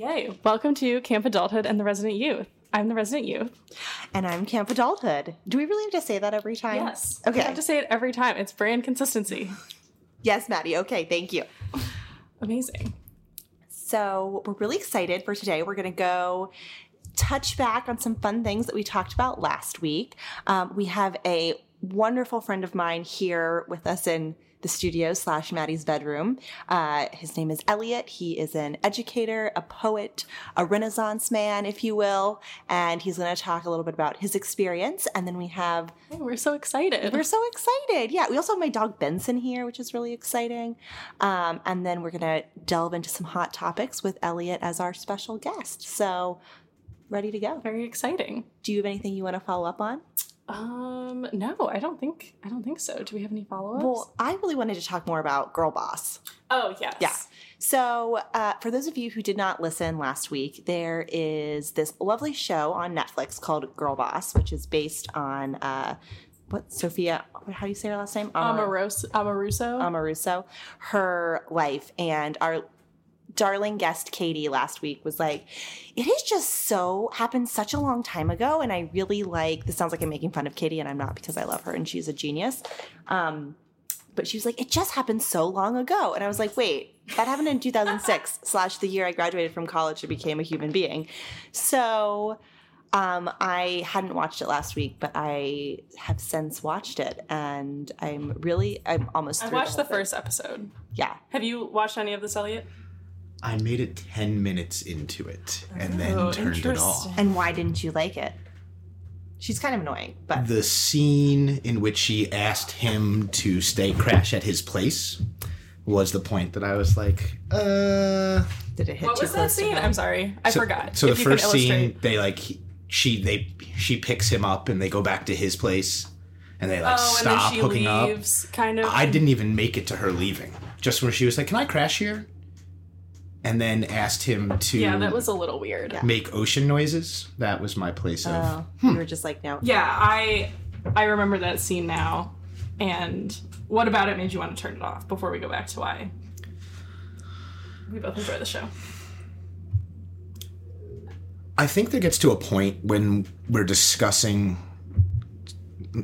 Yay. Welcome to Camp Adulthood and the Resident Youth. I'm the Resident Youth. And I'm Camp Adulthood. Do we really have to say that every time? Yes. Okay. I have to say it every time. It's brand consistency. Yes, Maddie. Okay, thank you. Amazing. So we're really excited for today. We're going to go touch back on some fun things that we talked about last week. Um, we have a wonderful friend of mine here with us in the studio slash Maddie's bedroom. Uh, his name is Elliot. He is an educator, a poet, a Renaissance man, if you will, and he's going to talk a little bit about his experience. And then we have Hey, we're so excited. we're so excited. Yeah, we also have my dog Benson here, which is really exciting. Um, and then we're going to delve into some hot topics with Elliot as our special guest. So, ready to go. very exciting. Do you have anything you want to follow up on? Um, no, I don't think I don't think so. Do we have any follow-ups? Well, I really wanted to talk more about Girl Boss. oh yes. Yeah. So, uh, for those of you who did not listen last week, there is this lovely show on Netflix called Girl Boss, which is based on uh, what Sophia, how do you say her last name? Amar- Amaros Amoruso. Amoruso, her life. And our darling guest, Katie, last week was like, it is just so happened such a long time ago. And I really like, this sounds like I'm making fun of Katie, and I'm not because I love her and she's a genius. Um, but she was like, it just happened so long ago. And I was like, wait, that happened in 2006, slash the year I graduated from college and became a human being. So um, I hadn't watched it last week, but I have since watched it. And I'm really, I'm almost I watched the thing. first episode. Yeah. Have you watched any of this, Elliot? I made it 10 minutes into it and then Oh, turned it off. And why didn't you like it? She's kind of annoying, but The scene in which she asked him to stay crash at his place was the point that I was like, uh. did it hit What too was that close to scene? I'm sorry. I So- forgot. So the If you first scene, they like, she, they, she picks him up and they go back to his place and they like Oh, and then stop she hooking up. kind of. I didn't even make it to her leaving. Just when she was like, "Can I crash here?" And then asked him to Yeah, that was a little weird. Yeah. make ocean noises. That was my place of. Oh, hmm. you were just like, no. Yeah, I I remember that scene now. And what about it made you want to turn it off before we go back to why we both enjoy the show? I think there gets to a point when we're discussing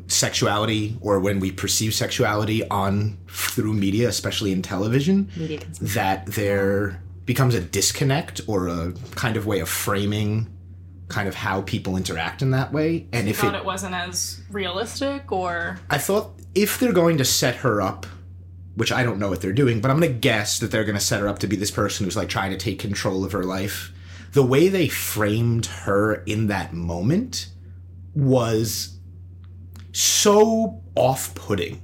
sexuality or when we perceive sexuality on through media, especially in television, Media consumption. that there becomes a disconnect or a kind of way of framing kind of how people interact in that way. And You if thought it it wasn't as realistic or I thought if they're going to set her up, which I don't know what they're doing, but I'm going to guess that they're going to set her up to be this person who's like trying to take control of her life. The way they framed her in that moment was so off putting.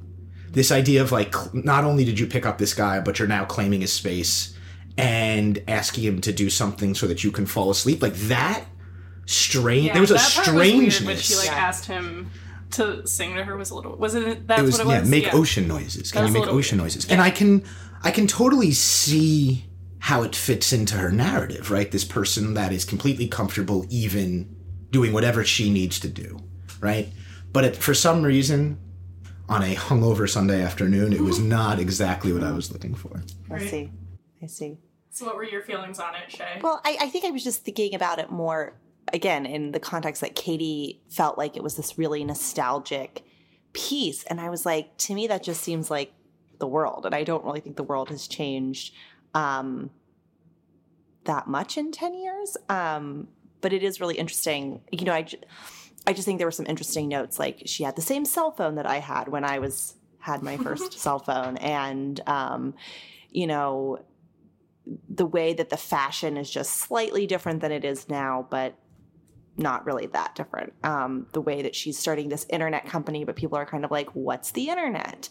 This idea of like, not only did you pick up this guy, but you're now claiming his space and asking him to do something so that you can fall asleep. Like that strange. yeah, there was a that part was weird strangeness. when she like Yeah. asked him to sing to her was a little was it that's it was, what it was? yeah make ocean noises can That you make ocean weird. noises and i can i can totally see how it fits into her narrative right this person that is completely comfortable even doing whatever she needs to do right but it, for some reason on a hungover sunday afternoon it was not exactly what i was looking for I Right. see. I see. So what were your feelings on it, Shay? Well, I, I think I was just thinking about it more again in the context that Katie felt like it was this really nostalgic piece. And I was like, to me, that just seems like the world. And I don't really think the world has changed um, that much in 10 years. Um, but it is really interesting. You know, I, I just think there were some interesting notes. Like she had the same cell phone that I had when I was had my first cell phone. And, um, you know, the way that the fashion is just slightly different than it is now, but not really that different. Um, the way that she's starting this internet company, but people are kind of like, what's the internet?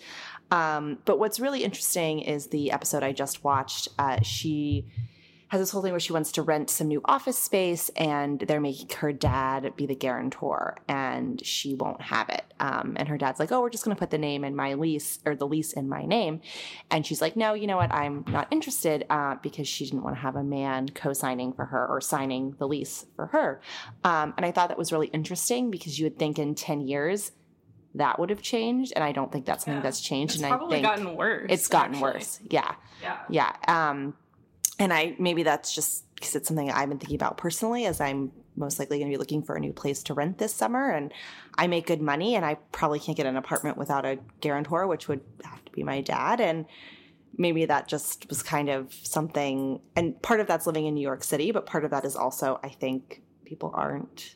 Um, but what's really interesting is the episode I just watched. Uh, she has this whole thing where she wants to rent some new office space and they're making her dad be the guarantor and she won't have it. Um, and her dad's like, oh, we're just going to put the name in my lease or the lease in my name. And she's like, no, you know what? I'm not interested uh, because she didn't want to have a man co signing for her or signing the lease for her. Um, and I thought that was really interesting because you would think in 10 years, that would have changed, and I don't think that's something Yeah. that's changed. It's and I think gotten worse. it's gotten actually. worse. Yeah, Yeah. yeah. Um, and I maybe that's just because it's something I've been thinking about personally as I'm most likely going to be looking for a new place to rent this summer. And I make good money and I probably can't get an apartment without a guarantor which would have to be my dad. And maybe that just was kind of something and part of that's living in New York City but part of that is also I think people aren't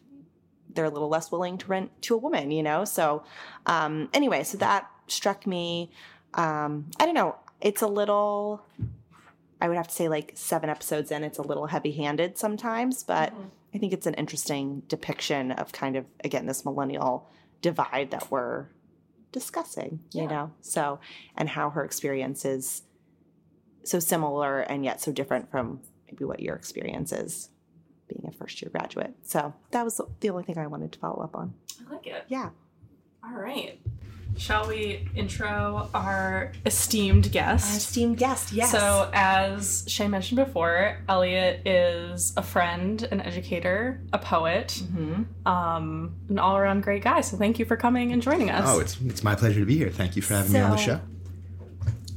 they're a little less willing to rent to a woman you know? So um anyway so that struck me. Um I don't know. It's a little I would have to say like seven episodes in, it's a little heavy handed sometimes, but mm-hmm. I think it's an interesting depiction of kind of, again, this millennial divide that we're discussing, you know? So, and how her experience is so similar and yet so different from maybe what your experience is being a first year graduate. So that was the only thing I wanted to follow up on. I like it. Yeah. All right. Shall we intro our esteemed guest? esteemed guest, yes. So, as Shay mentioned before, Elliot is a friend, an educator, a poet, Mhm. um, an all around great guy. So, thank you for coming and joining us. Oh, it's it's my pleasure to be here. Thank you for having me on the show.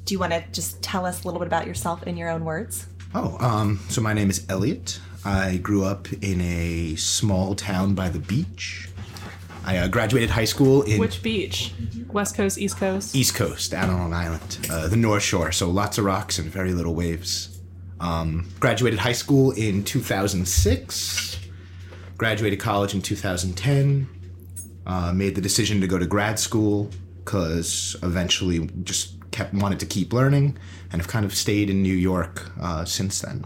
do you want to just tell us a little bit about yourself in your own words? Oh, um, so my name is Elliot. I grew up in a small town by the beach. I uh, graduated high school in Which beach? West Coast, East Coast? East Coast, out on Long Island, uh, the North Shore. So lots of rocks and very little waves. Um, graduated high school in 2006. Graduated college in 2010. Uh, made the decision to go to grad school because eventually just kept wanted to keep learning and have kind of stayed in New York uh, since then.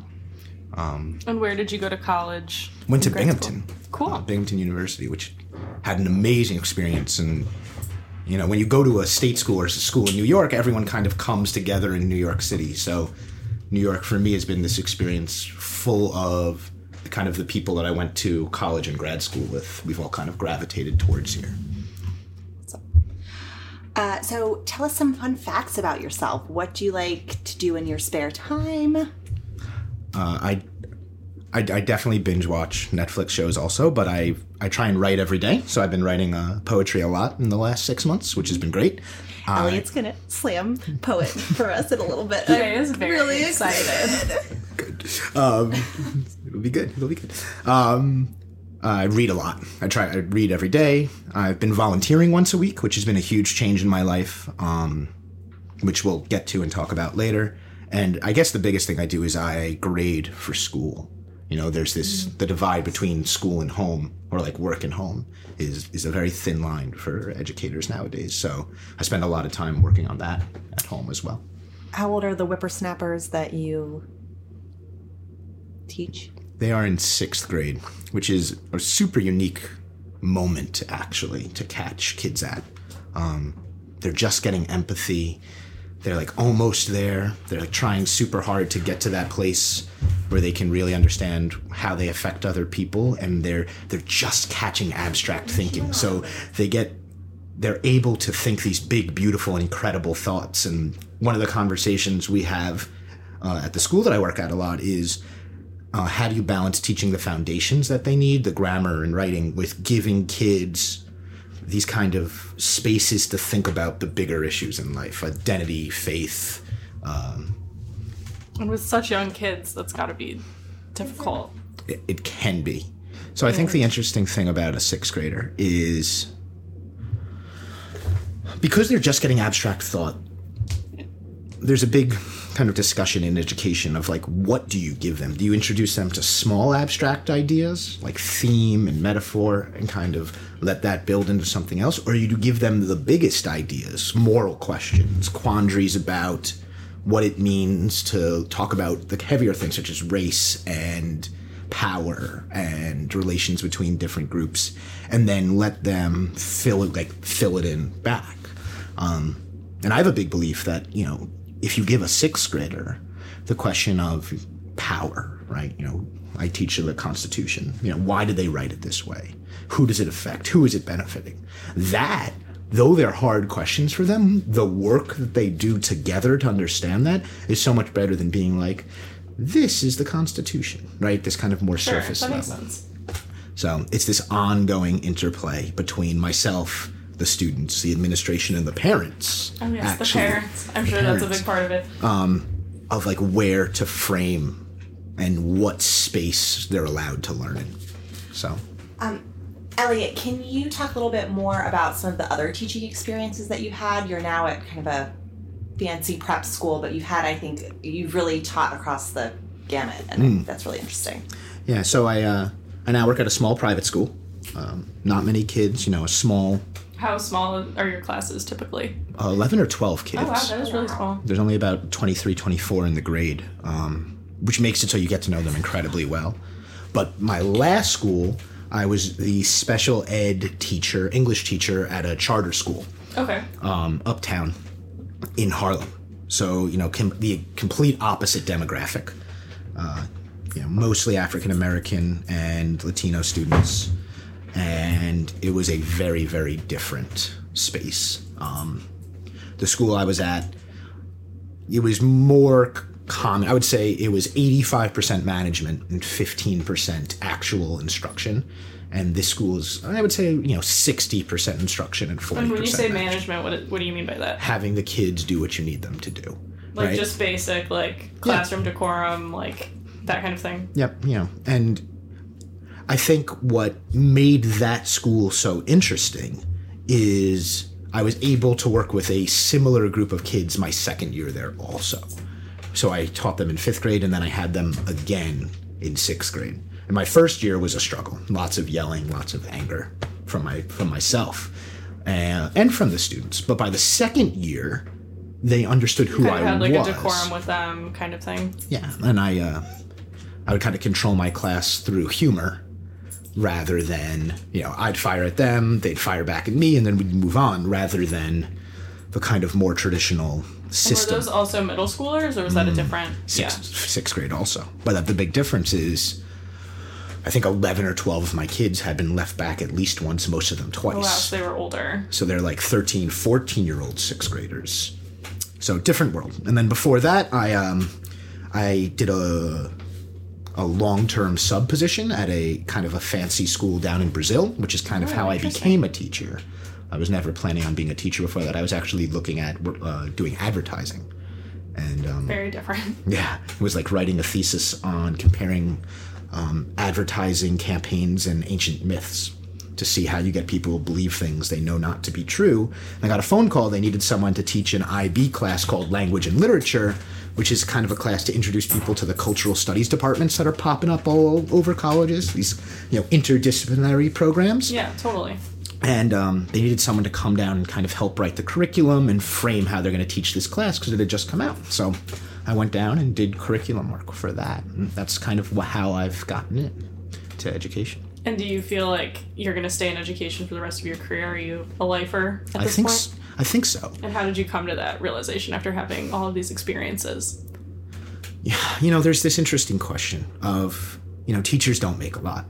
And where did you go to college? Went to Binghamton. school? Cool. Binghamton University, which had an amazing experience. And you know, when you go to a state school or a school in New York, everyone kind of comes together in New York City. So New York for me has been this experience full of the kind of the people that I went to college and grad school with. We've all kind of gravitated towards here. Uh, so tell us some fun facts about yourself. What do you like to do in your spare time? Uh, I, I I definitely binge watch Netflix shows also, but I I try and write every day. So I've been writing uh, poetry a lot in the last six months, which has been great. Elliot's gonna slam poet for us in a little bit. Shay is very really excited. Um, it'll be good. It'll be good. Um, I read a lot. I try. I read every day. I've been volunteering once a week, which has been a huge change in my life, um, which we'll get to and talk about later. And I guess the biggest thing I do is I grade for school. You know, there's this the divide between school and home, or like work and home, is is a very thin line for educators nowadays. So I spend a lot of time working on that at home as well. How old are the whippersnappers that you teach? They are in sixth grade, which is a super unique moment, actually, to catch kids at. Um, they're just getting empathy. They're like almost there. They're like trying super hard to get to that place where they can really understand how they affect other people, and they're they're just catching abstract thinking. So they get they're able to think these big, beautiful, incredible thoughts. And one of the conversations we have uh, at the school that I work at a lot is uh, how do you balance teaching the foundations that they need, the grammar and writing, with giving kids these kind of spaces to think about the bigger issues in life, identity, faith. Um, And with such young kids, that's got to be difficult. it, it can be. So I think the interesting thing about a sixth grader is because they're just getting abstract thought, there's a big kind of discussion in education of like, what do you give them? Do you introduce them to small abstract ideas like theme and metaphor and kind of let that build into something else? Or you give them the biggest ideas, moral questions, quandaries about what it means to talk about the heavier things such as race and power and relations between different groups and then let them fill it like fill it in back um, and i have a big belief that you know if you give a sixth grader the question of power right you know i teach the constitution you know why did they write it this way who does it affect who is it benefiting that though they're hard questions for them the work that they do together to understand that is so much better than being like this is the constitution right this kind of more Sure, surface that makes level sense. so it's this ongoing interplay between myself, the students, the administration, and the parents. Oh yes, actually, the parents. I'm sure that's a big part of it. Um, of like where to frame and what space they're allowed to learn in. So, Elliot, can you talk a little bit more about some of the other teaching experiences that you've had? You're now at kind of a fancy prep school, but you've had, I think, you've really taught across the gamut, and I think that's really interesting. yeah, so I uh, I now work at a small private school. Um, not many kids, you know, a small How small are your classes typically? uh, 11 or 12 kids. Oh wow, that is really small. There's only about 23, 24 in the grade, um, which makes it so you get to know them incredibly well. But my last school, I was the special ed teacher, English teacher at a charter school Okay. um, uptown in Harlem. So, you know, com- the complete opposite demographic. Uh, you know, mostly African American and Latino students. And it was a very, very different space. Um, the school I was at, it was more common. I would say it was 85% management and 15% actual instruction. And this school is, I would say, you know, 60% instruction and 40% And when you say management what what do you mean by that? having the kids do what you need them to do. Like right? just basic like classroom decorum, like that kind of thing. Yep, you know, and I think what made that school so interesting is I was able to work with a similar group of kids my second year there also. So I taught them in fifth grade and then I had them again in sixth grade. And my first year was a struggle. Lots of yelling, lots of anger from my from myself uh, and from the students. But by the second year, they understood who Kind I of had like was. a decorum with them, kind of thing. Yeah, and I uh, I would kind of control my class through humor rather than you know I'd fire at them, they'd fire back at me, and then we'd move on rather than the kind of more traditional system. Were those also middle schoolers, or was that a different? sixth, sixth grade also. But the big difference is, I think eleven or twelve of my kids had been left back at least once, most of them twice. Yeah. Oh, wow, so they were older. So they're like 13, 14 year old sixth graders. So different world. And then before that, I um, I did a a long term sub position at a kind of a fancy school down in Brazil, which is kind of how I became a teacher. I was never planning on being a teacher before that. I was actually looking at uh, doing advertising, and um, Very different. yeah, it was like writing a thesis on comparing um, advertising campaigns and ancient myths to see how you get people to believe things they know not to be true. And I got a phone call. They needed someone to teach an IB class called Language and Literature, which is kind of a class to introduce people to the cultural studies departments that are popping up all over colleges. These, you know, interdisciplinary programs Yeah, totally. And um, they needed someone to come down and kind of help write the curriculum and frame how they're going to teach this class because it had just come out. So I went down and did curriculum work for that. And that's kind of how I've gotten it to education. And do you feel like you're going to stay in education for the rest of your career? Are you a lifer at I this think point? s- I think so. And how did you come to that realization after having all of these experiences? Yeah, You know, there's this interesting question of you know teachers don't make a lot,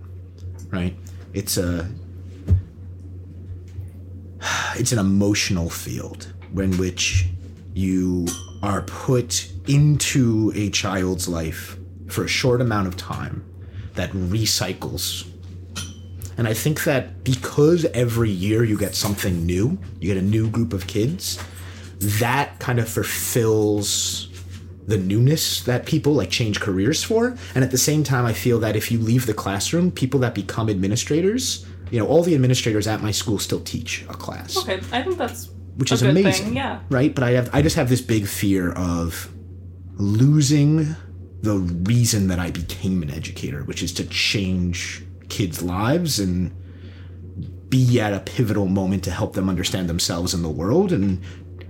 right? It's a it's an emotional field in which you are put into a child's life for a short amount of time that recycles. And I think that because every year you get something new, you get a new group of kids, that kind of fulfills the newness that people like change careers for. And at the same time, I feel that if you leave the classroom, people that become administrators, you know, all the administrators at my school still teach a class Okay, I think that's which is amazing. thing. Yeah. Right? But I have I just have this big fear of losing the reason that I became an educator, which is to change kids' lives and be at a pivotal moment to help them understand themselves and the world and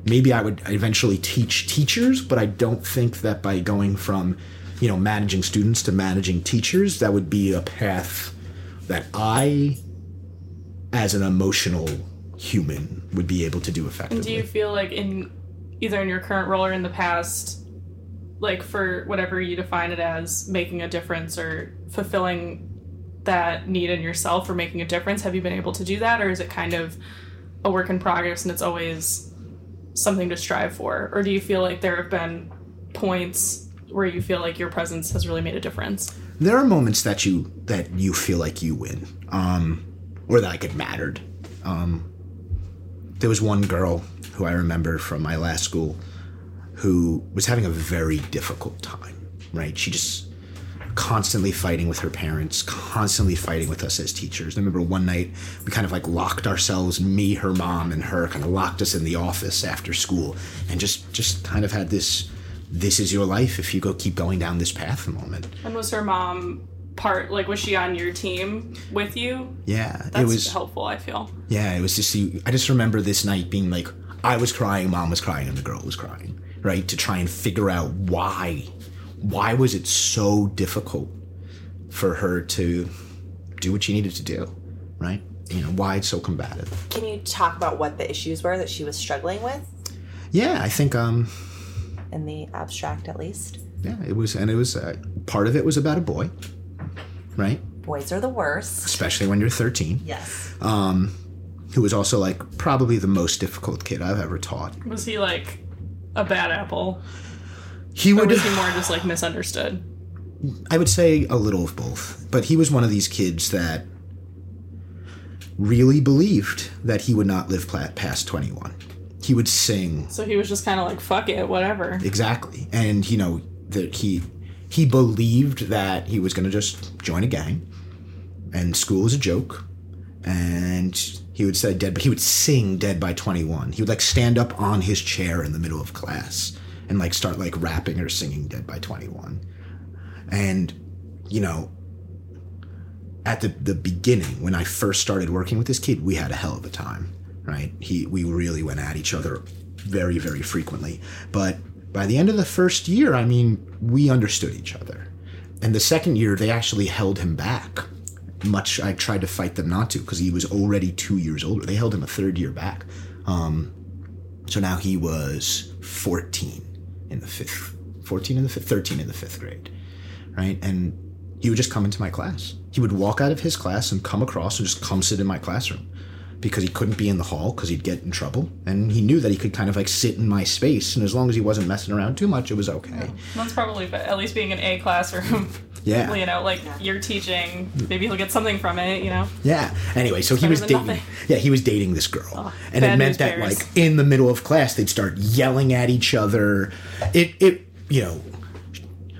maybe I would eventually teach teachers, but I don't think that by going from, you know, managing students to managing teachers, that would be a path that I as an emotional human would be able to do effectively. Do you feel like in either in your current role or in the past, like for whatever you define it as, making a difference or fulfilling that need in yourself or making a difference, have you been able to do that, or is it kind of a work in progress and it's always something to strive for, or do you feel like there have been points where you feel like your presence has really made a difference? there are moments that you that you feel like you win um or that like it mattered um there was one girl who i remember from my last school who was having a very difficult time right she just constantly fighting with her parents, constantly fighting with us as teachers. I remember one night we kind of like locked ourselves, me, her mom, and her kind of locked us in the office after school and just just kind of had this this is your life if you go keep going down this path moment. And was her mom part like was she on your team with you? Yeah, That's it was helpful, I feel. Yeah, it was just I just remember this night being like I was crying, mom was crying, and the girl was crying, right? To try and figure out why. Why was it so difficult for her to do what she needed to do, right? You know, why it's so combative. Can you talk about what the issues were that she was struggling with? Yeah, I think um in the abstract at least. Yeah, it was and it was uh, part of it was about a boy, right? Boys are the worst, especially when you're 13. Yes. Um who was also like probably the most difficult kid I've ever taught. Was he like a bad apple? He or would. was he more just like misunderstood? I would say a little of both, but he was one of these kids that really believed that he would not live past 21. He would sing. So he was just kind of like fuck it, whatever. Exactly. And you know that he he believed that he was going to just join a gang and school was a joke and he would say dead but he would sing dead by 21 he would like stand up on his chair in the middle of class and like start like rapping or singing dead by 21 and you know at the the beginning when i first started working with this kid we had a hell of a time right? He we really went at each other very very frequently. But by the end of the first year i mean we understood each other and the second year they actually held him back much I tried to fight them not to because he was already two years older. They held him a third year back. Um, so now he was 14 in the fifth, 14 in the fifth, 13 in the fifth grade, right? And he would just come into my class. He would walk out of his class and come across and just come sit in my classroom because he couldn't be in the hall because he'd get in trouble. And he knew that he could kind of like sit in my space. And as long as he wasn't messing around too much, it was okay. That's probably at least being an A classroom. Yeah. You know, like yeah. you're teaching, maybe he'll get something from it, you know? Yeah. Anyway, so he was dating. Nothing. Yeah, he was dating this girl. Oh, and it meant that, bears. like, in the middle of class, they'd start yelling at each other. It, it, you know,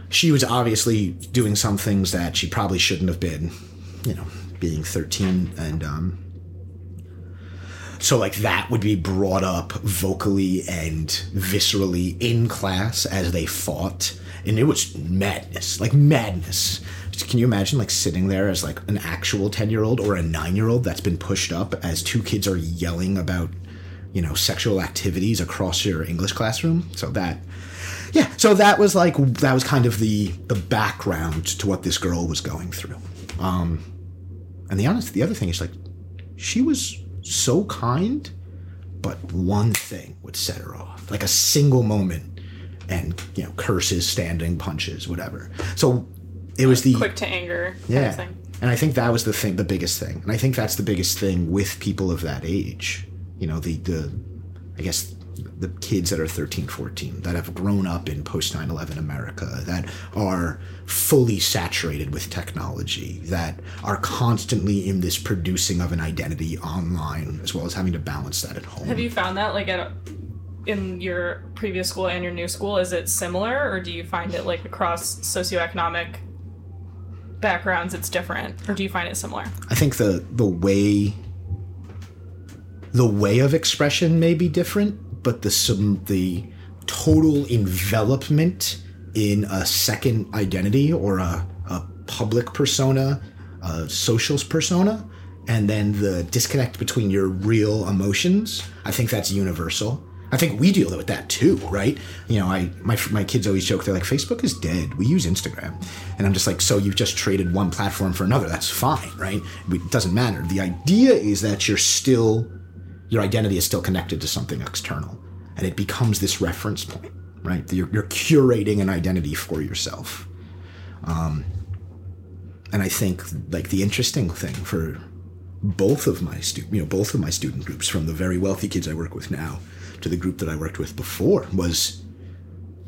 she was obviously doing some things that she probably shouldn't have been, you know, being 13 and, um, so like that would be brought up vocally and viscerally in class as they fought and it was madness, like madness. Can you imagine like sitting there as like an actual 10 year old or a nine year old that's been pushed up as two kids are yelling about, you know, sexual activities across your English classroom? So that, yeah, so that was like, that was kind of the, the background to what this girl was going through. Um, and the honest, the other thing is like, she was so kind, but one thing would set her off. Like a single moment and you know curses, standing punches, whatever. So it was the quick to anger. Yeah, and I think that was the thing, the biggest thing, and I think that's the biggest thing with people of that age. You know, the the I guess the kids that are 13 14 that have grown up in post 9-11 america that are fully saturated with technology that are constantly in this producing of an identity online as well as having to balance that at home. Have you found that like at in your previous school and your new school is it similar or do you find it like across socioeconomic backgrounds it's different or do you find it similar? I think the the way the way of expression may be different but the some the total envelopment in a second identity or a, a public persona a socials persona and then the disconnect between your real emotions i think that's universal I think we deal with that too, right? You know, I my my kids always joke they're like Facebook is dead. We use Instagram, and I'm just like, so you've just traded one platform for another. That's fine, right? It doesn't matter. The idea is that you're still your identity is still connected to something external, and it becomes this reference point, right? You're, you're curating an identity for yourself. Um, and I think like the interesting thing for both of my stu- you know both of my student groups from the very wealthy kids I work with now to the group that I worked with before was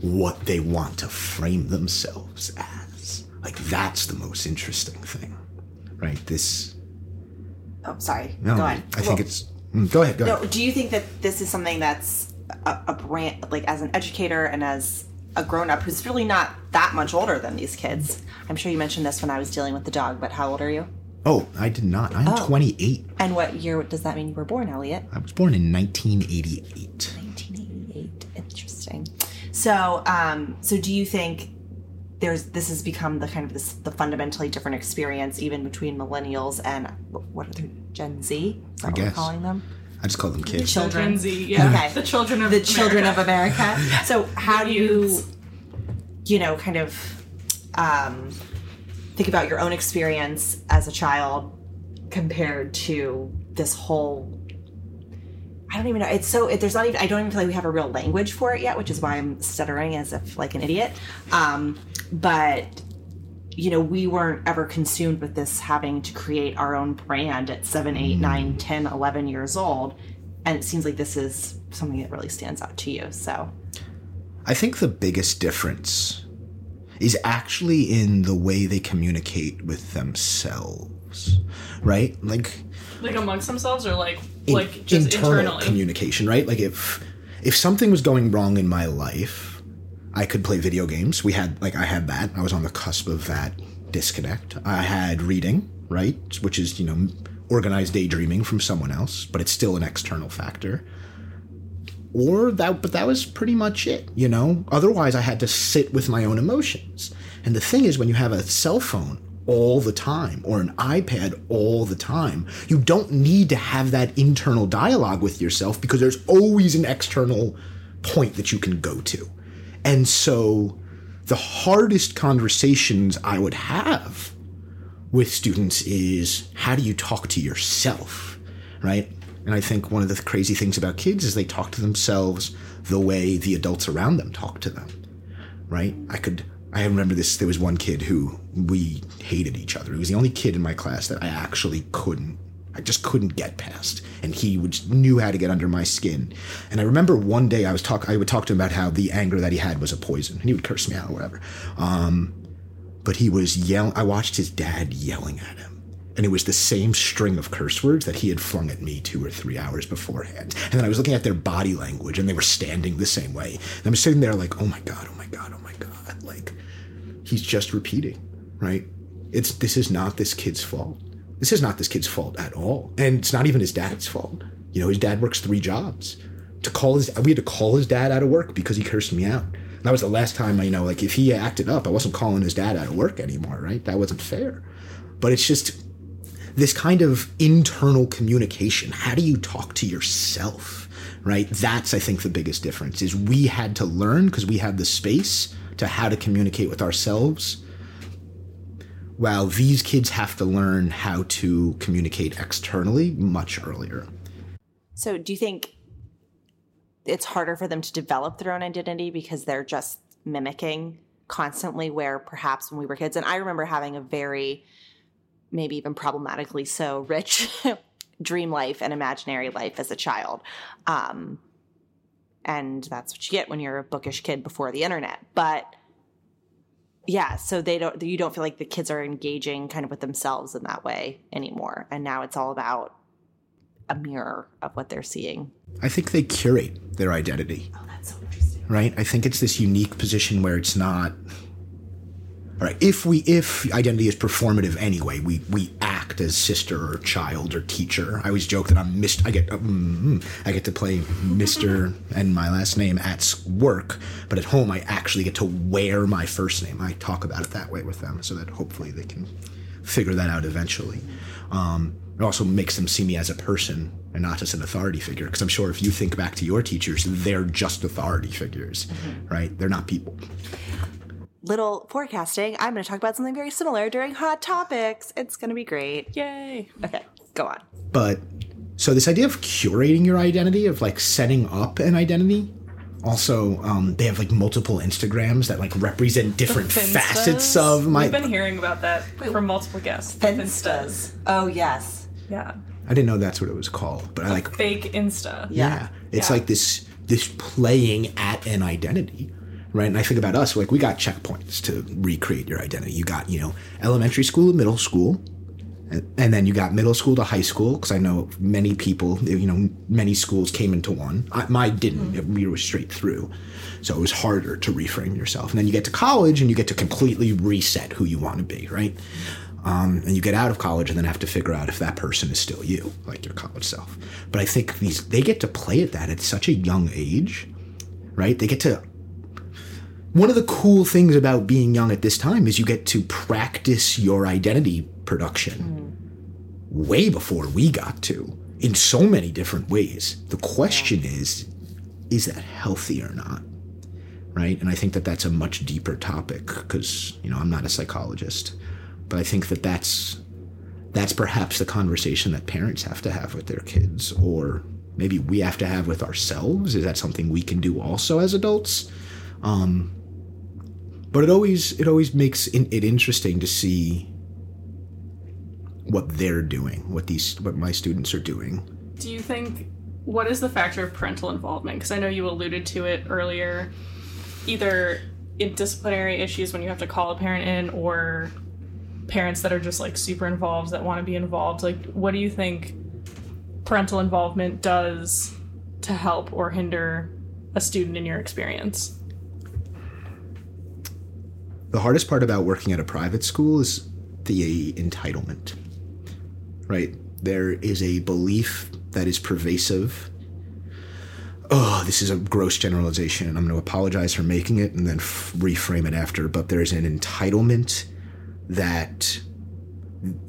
what they want to frame themselves as. Like that's the most interesting thing, right? This. Oh, sorry. No, go on. I think it's. Mm, go ahead. Go no, ahead. do you think that this is something that's a, a brand, like as an educator and as a grown up who's really not that much older than these kids. I'm sure you mentioned this when I was dealing with the dog, but how old are you? Oh, I did not. I'm 28. And what year does that mean you were born, Elliot? I was born in 1988. 1988. Interesting. So, um, so do you think there's this has become the kind of this the fundamentally different experience even between millennials and what are they, Gen Z? Is that what we're guess. calling them? I just call them kids. Children. Gen Z, yeah. Okay. The children of the children of America. America. So how do you, you know, kind of um, think about your own experience as a child compared to this whole? I don't even know. It's so it, there's not even. I don't even feel like we have a real language for it yet, which is why I'm stuttering as if like an idiot. Um, but you know, we weren't ever consumed with this having to create our own brand at 7, 8, mm. 9, 10, 11 years old. And it seems like this is something that really stands out to you. So, I think the biggest difference is actually in the way they communicate with themselves, right? Like Like amongst themselves or like in- like just internal internally. communication, right? Like if if something was going wrong in my life, I could play video games. We had like I had that. I was on the cusp of that disconnect. I had reading, right, which is you know organized daydreaming from someone else, but it's still an external factor. Or that, but that was pretty much it, you know. Otherwise, I had to sit with my own emotions. And the thing is, when you have a cell phone all the time or an iPad all the time, you don't need to have that internal dialogue with yourself because there's always an external point that you can go to. And so the hardest conversations I would have with students is how do you talk to yourself, right? And I think one of the crazy things about kids is they talk to themselves the way the adults around them talk to them, right? I could, I remember this, there was one kid who we hated each other. He was the only kid in my class that I actually couldn't, I just couldn't get past. And he would, knew how to get under my skin. And I remember one day I was talk, I would talk to him about how the anger that he had was a poison. And he would curse me out or whatever. Um, but he was yelling. I watched his dad yelling at him. And it was the same string of curse words that he had flung at me two or three hours beforehand. And then I was looking at their body language and they were standing the same way. And I'm sitting there like, oh my God, oh my God, oh my God. Like, he's just repeating, right? It's this is not this kid's fault. This is not this kid's fault at all. And it's not even his dad's fault. You know, his dad works three jobs. To call his we had to call his dad out of work because he cursed me out. That was the last time I you know, like if he acted up, I wasn't calling his dad out of work anymore, right? That wasn't fair. But it's just this kind of internal communication. How do you talk to yourself? Right? That's I think the biggest difference is we had to learn because we had the space to how to communicate with ourselves while these kids have to learn how to communicate externally much earlier. so do you think it's harder for them to develop their own identity because they're just mimicking constantly where perhaps when we were kids and I remember having a very maybe even problematically so rich dream life and imaginary life as a child. Um, and that's what you get when you're a bookish kid before the internet. But yeah, so they don't you don't feel like the kids are engaging kind of with themselves in that way anymore. And now it's all about a mirror of what they're seeing. I think they curate their identity. Oh, that's so interesting. right? I think it's this unique position where it's not. Right, if we if identity is performative anyway, we we act as sister or child or teacher. I always joke that I'm Mr. I get um, I get to play Mister and my last name at work, but at home I actually get to wear my first name. I talk about it that way with them, so that hopefully they can figure that out eventually. Um, it also makes them see me as a person and not just an authority figure. Because I'm sure if you think back to your teachers, they're just authority figures, right? They're not people. Little forecasting. I'm going to talk about something very similar during Hot Topics. It's going to be great. Yay. Okay, go on. But so this idea of curating your identity, of like setting up an identity. Also, um, they have like multiple Instagrams that like represent different facets of my. We've been hearing about that from multiple guests. Finstas. Oh, yes. Yeah. I didn't know that's what it was called, but I like Fake Insta. Yeah. It's Yeah. like this this playing at an identity. Right. And I think about us, like we got checkpoints to recreate your identity. You got, you know, elementary school, to middle school, And, and then you got middle school to high school, because I know many people, you know, many schools came into one. I, mine didn't. It, we were straight through. So it was harder to reframe yourself. And then you get to college and you get to completely reset who you want to be, right? Um, and you get out of college and then have to figure out if that person is still you, like your college self. But I think these they get to play at that at such a young age, right? They get to. One of the cool things about being young at this time is you get to practice your identity production way before we got to in so many different ways. The question is, is that healthy or not? Right? And I think that that's a much deeper topic because, you know, I'm not a psychologist, but I think that that's that's perhaps the conversation that parents have to have with their kids or maybe we have to have with ourselves. Is that something we can do also as adults? Um, but it always it always makes it interesting to see what they're doing, what these what my students are doing. Do you think what is the factor of parental involvement? Because I know you alluded to it earlier, either in disciplinary issues when you have to call a parent in, or parents that are just like super involved that want to be involved. Like, what do you think parental involvement does to help or hinder a student in your experience? The hardest part about working at a private school is the entitlement, right? There is a belief that is pervasive. Oh, this is a gross generalization, and I'm going to apologize for making it and then f- reframe it after. But there's an entitlement that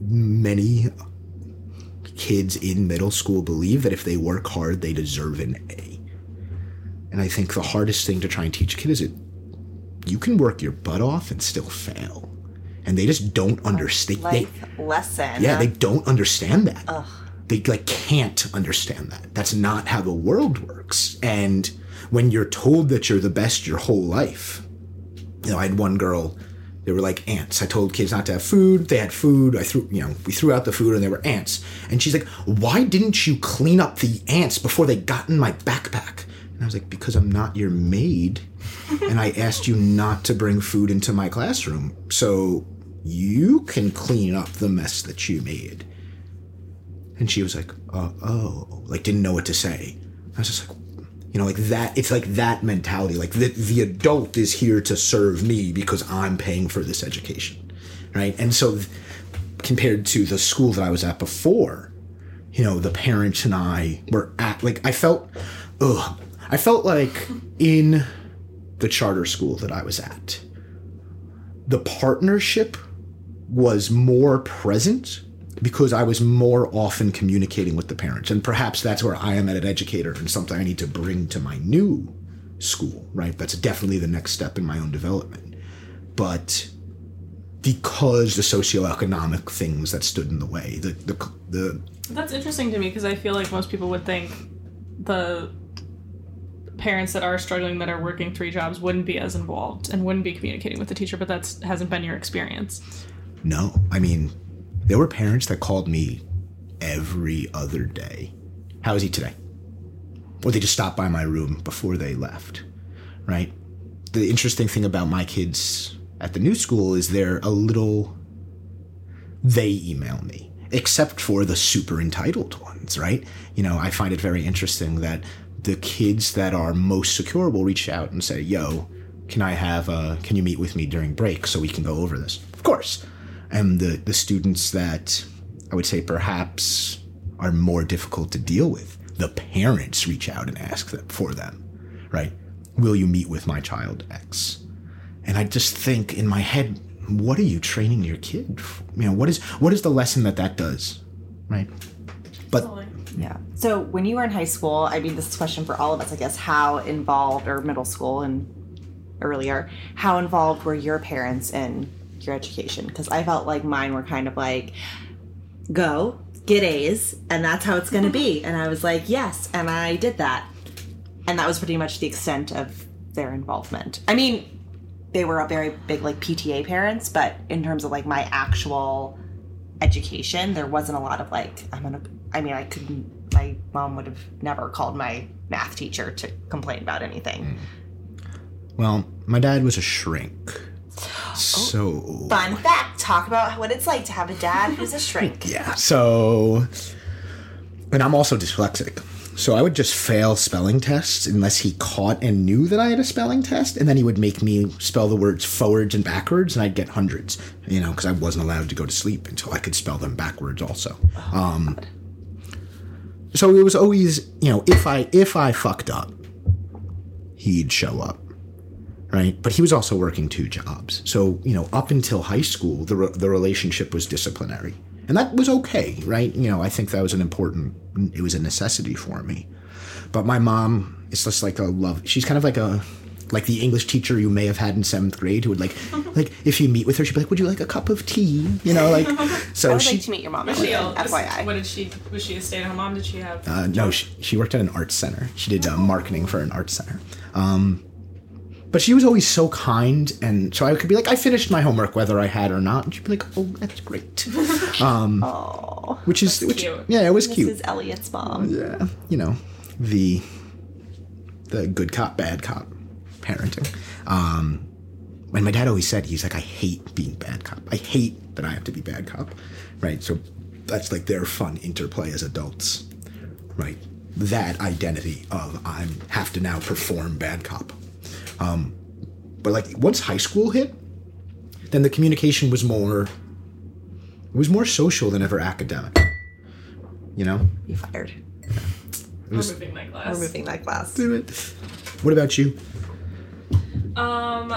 many kids in middle school believe that if they work hard, they deserve an A. And I think the hardest thing to try and teach a kid is it you can work your butt off and still fail. And they just don't understand. They, Life lesson. yeah, they don't understand that. Ugh. They like can't understand that. That's not how the world works. And when you're told that you're the best your whole life, you know, I had one girl. They were like ants. I told kids not to have food. They had food. I threw, you know, we threw out the food, and they were ants. And she's like, "Why didn't you clean up the ants before they got in my backpack?" And I was like, "Because I'm not your maid, and I asked you not to bring food into my classroom, so you can clean up the mess that you made." And she was like, uh, "Oh," like didn't know what to say. I was just like, you know, like that. It's like that mentality. Like the the adult is here to serve me because I'm paying for this education, right? And so, th- compared to the school that I was at before, you know, the parents and I were at like I felt, ugh, I felt like in the charter school that I was at, the partnership was more present because I was more often communicating with the parents. And perhaps that's where I am at an educator and something I need to bring to my new school, right? That's definitely the next step in my own development. But because the socioeconomic things that stood in the way, the the, the That's interesting to me because I feel like most people would think the parents that are struggling that are working three jobs wouldn't be as involved and wouldn't be communicating with the teacher, but that's hasn't been your experience. no, I mean, there were parents that called me every other day. How is he today? Or they just stopped by my room before they left, right? The interesting thing about my kids at the new school is they're a little. They email me, except for the super entitled ones, right? You know, I find it very interesting that the kids that are most secure will reach out and say, "Yo, can I have? Uh, can you meet with me during break so we can go over this?" Of course. And the the students that I would say perhaps are more difficult to deal with, the parents reach out and ask them for them, right? Will you meet with my child X? And I just think in my head, what are you training your kid? For? You know, what is what is the lesson that that does, right? But Yeah. So when you were in high school, I mean, this is a question for all of us, I guess. How involved, or middle school and earlier, how involved were your parents in your education? Because I felt like mine were kind of like, go get A's, and that's how it's going to mm-hmm. be. And I was like, yes, and I did that, and that was pretty much the extent of their involvement. I mean, they were a very big like PTA parents, but in terms of like my actual education, there wasn't a lot of like I'm gonna. I mean, I couldn't. My mom would have never called my math teacher to complain about anything. well, my dad was a shrink. So Fun fact: talk about what it's like to have a dad who's a shrink. Yeah. So, and I'm also dyslexic. So I would just fail spelling tests unless he caught and knew that I had a spelling test, and then he would make me spell the words forwards and backwards, and I'd get hundreds. You know, because I wasn't allowed to go to sleep until I could spell them backwards. Also, um, so it was always you know if I if I fucked up, he'd show up right? But he was also working two jobs. So, you know, up until high school, the, re- the relationship was disciplinary. And that was okay, right? You know, I think that was an important, it was a necessity for me. But my mom is just like a love, she's kind of like a, like the English teacher you may have had in seventh grade who would like, like if you meet with her, she'd be like, "Would you like a cup of tea?" You know, like. So I would she, like to meet your mom. Was she a, Elliot, FYI. what did she? Was she a stay-at-home mom? Did she have? uh, no, she, she worked at an arts center. She did uh, marketing for an arts center. Um, but she was always so kind, and so I could be like, I finished my homework whether I had or not, and she'd be like, Oh, that's great. Um, Oh, which is which, cute. yeah, it was this cute. is Elliot's mom. yeah, you know, the the good cop, bad cop parenting. Um, and my dad always said, he's like, I hate being bad cop. I hate that I have to be bad cop, right? So that's like their fun interplay as adults, right? That identity of I have to now perform bad cop. Um, but like once high school hit, then the communication was more, it was more social than ever academic. You know, You fired. removing my glass. Removing my glass. do it. What about you? Um,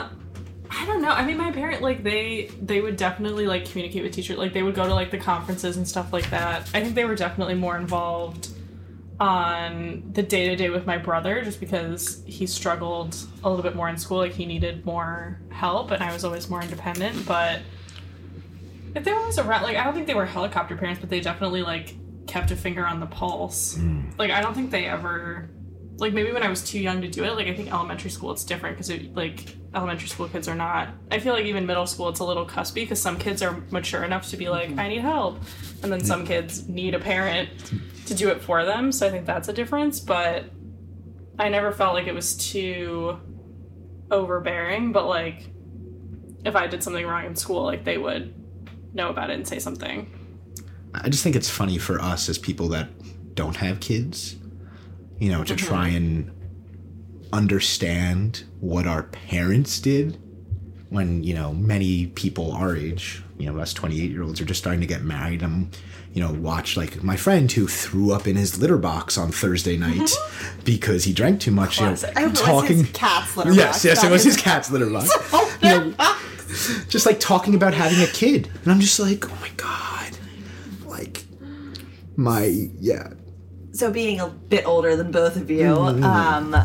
I don't know. I mean, my parent like they they would definitely like communicate with teachers. Like they would go to like the conferences and stuff like that. I think they were definitely more involved on the day to day with my brother, just because he struggled a little bit more in school. Like he needed more help, and I was always more independent. But if they were always around, like I don't think they were helicopter parents, but they definitely like kept a finger on the pulse. Like I don't think they ever like maybe when I was too young to do it. Like I think elementary school it's different because it like elementary school kids are not. I feel like even middle school it's a little cuspy because some kids are mature enough to be like mm-hmm. I need help, and then some kids need a parent to do it for them. So I think that's a difference. But I never felt like it was too overbearing. But like if I did something wrong in school, like they would know about it and say something. I just think it's funny for us as people that don't have kids, you know, to mm-hmm. try and understand what our parents did when, you know, many people our age, you know, us 28 year olds are just starting to get married and, you know, watch like my friend who threw up in his litter box on Thursday night mm-hmm. because he drank too much, you know, Classic. I was talking. his cat's litter Yes, box, yes, yes, it was his cat's litter box. Oh, you know, just like talking about having a kid, and I'm just like, oh my god, like my yeah. So being a bit older than both of you, Mm-hmm. um,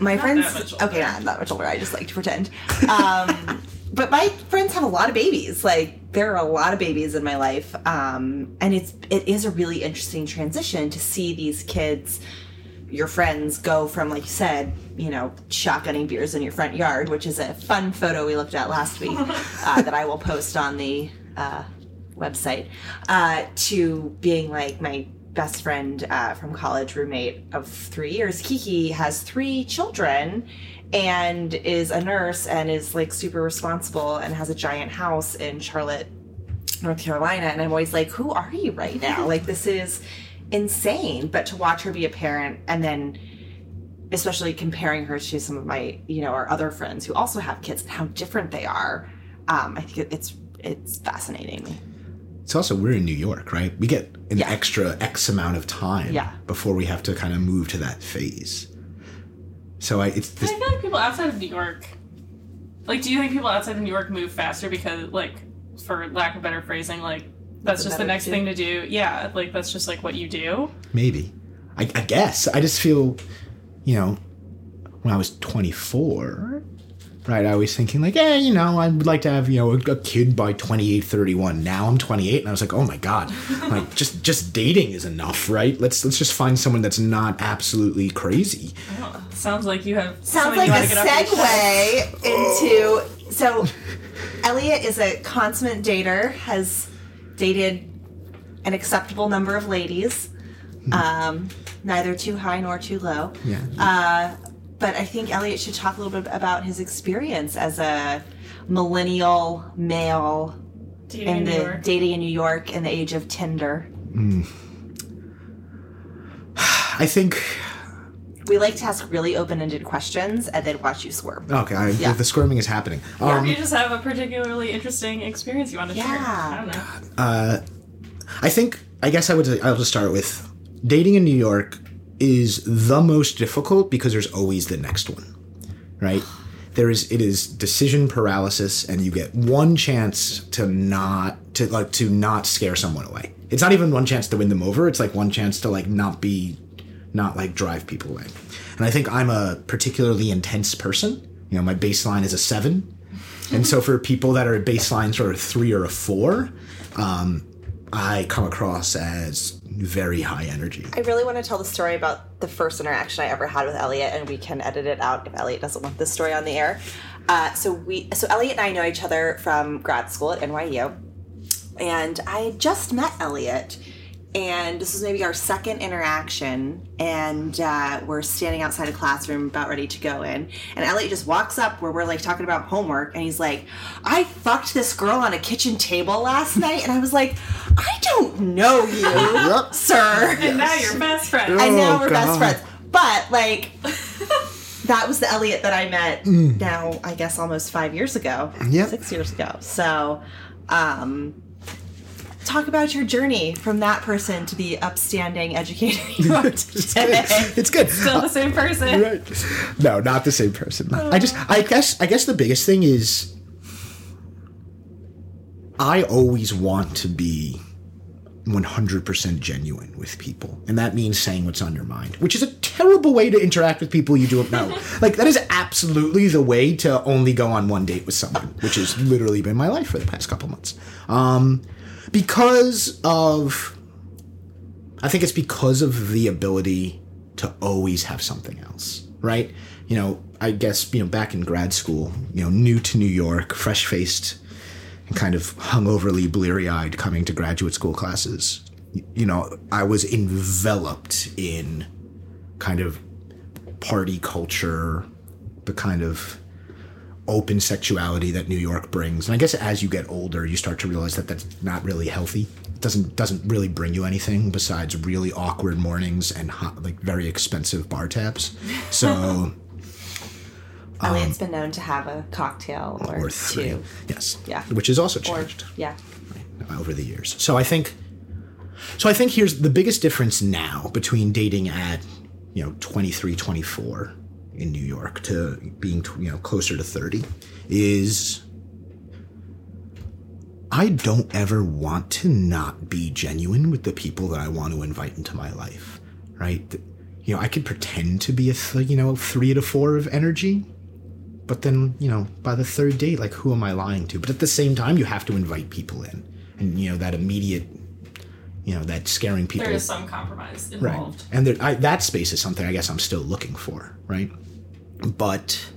my friends. that much older. Okay, not that much older. I just like to pretend. Um, but my friends have a lot of babies. Like there are a lot of babies in my life, um, and it's it is a really interesting transition to see these kids. Your friends go from, like you said, you know, shotgunning beers in your front yard, which is a fun photo we looked at last week uh, that I will post on the uh, website uh, to being like my best friend uh, from college roommate of three years. Kiki has three children and is a nurse and is like super responsible and has a giant house in charlotte north carolina. And i'm always like who are you right now? Like this is insane. But to watch her be a parent and then especially comparing her to some of my you know our other friends who also have kids and how different they are um, i think it's it's fascinating It's also we're in New York, right? We get an Yeah. extra X amount of time Yeah. before we have to kind of move to that phase. So I it's But this, I feel like people outside of New York, like, do you think people outside of New York move faster because, like, for lack of better phrasing, like that's That's just the next to thing to do? Yeah, like that's just like what you do. maybe. I, I guess I just feel, you know, when I was 24, right? I was thinking like, eh, you know, I would like to have you know a, a kid by 28, 31. Now I'm 28, and I was like, oh my god, like just just dating is enough, right? Let's let's just find someone that's not absolutely crazy. I don't, sounds like you have Sounds like you a wanna get off your segue into so Elliot is a consummate dater, has dated an acceptable number of ladies, um, neither too high nor too low. Yeah. Uh, but I think Elliot should talk a little bit about his experience as a millennial male Dating in in New the York. dating in New York in the age of Tinder. I think. We like to ask really open-ended questions and then watch you squirm. Okay, I, Yeah. the squirming is happening. Or Um, you just have a particularly interesting experience you want to share. Yeah. I don't know. I think I guess I would I'll just start with dating in New York is the most difficult because there's always the next one. Right? There is it is decision paralysis and you get one chance to not to like to not scare someone away. It's not even one chance to win them over, it's like one chance to like not be not like drive people away. And I think I'm a particularly intense person. You know, my baseline is a 7. And so for people that are baseline sort of 3 or a 4, um, I come across as very high energy. I really want to tell the story about the first interaction I ever had with Elliot, and we can edit it out if Elliot doesn't want this story on the air. Uh, so we, so Elliot and I know each other from grad school at NYU, and I just met Elliot, and this was maybe our second interaction, and uh, we're standing outside a classroom about ready to go in, and Elliot just walks up where we're like talking about homework, and he's like, "I fucked this girl on a kitchen table last night," and I was like, "I don't know you, Yep. sir." And now you're best friends. and now Oh, we're best friends. But like that was the Elliot that I met now, I guess almost five years ago. Yep. Six years ago. So um talk about your journey from that person to the upstanding educator you are today. It's good. Still the same person. right. No, not the same person. I just I guess I guess the biggest thing is I always want to be 100% genuine with people. And that means saying what's on your mind, which is a terrible way to interact with people you don't know. like, that is absolutely the way to only go on one date with someone, which has literally been my life for the past couple months. Um, because of. I think it's because of the ability to always have something else, right? You know, I guess, you know, back in grad school, you know, new to New York, fresh faced and kind of hungoverly bleary eyed coming to graduate school classes, you know, I was enveloped in kind of party culture, the kind of open sexuality that New York brings. And I guess as you get older, you start to realize that that's not really healthy. It doesn't doesn't really bring you anything besides really awkward mornings and hot, like very expensive bar tabs. So um, Elliot's been known to have a cocktail or, or three, two. yes, Yeah. which is also Or yeah. over the years. So I think so I think here's the biggest difference now between dating at, you know, 23, 24 in New York to being, you know, closer to 30 is I don't ever want to not be genuine with the people that I want to invite into my life, right? You know, I could pretend to be a, th- you know, 3 to 4 of energy, but then, you know, by the third date, like, who am I lying to? But at the same time, you have to invite people in. And, you know, that immediate, you know, that scaring people. There is some compromise right. involved. And there, I, that space is something I guess I'm still looking for, right? But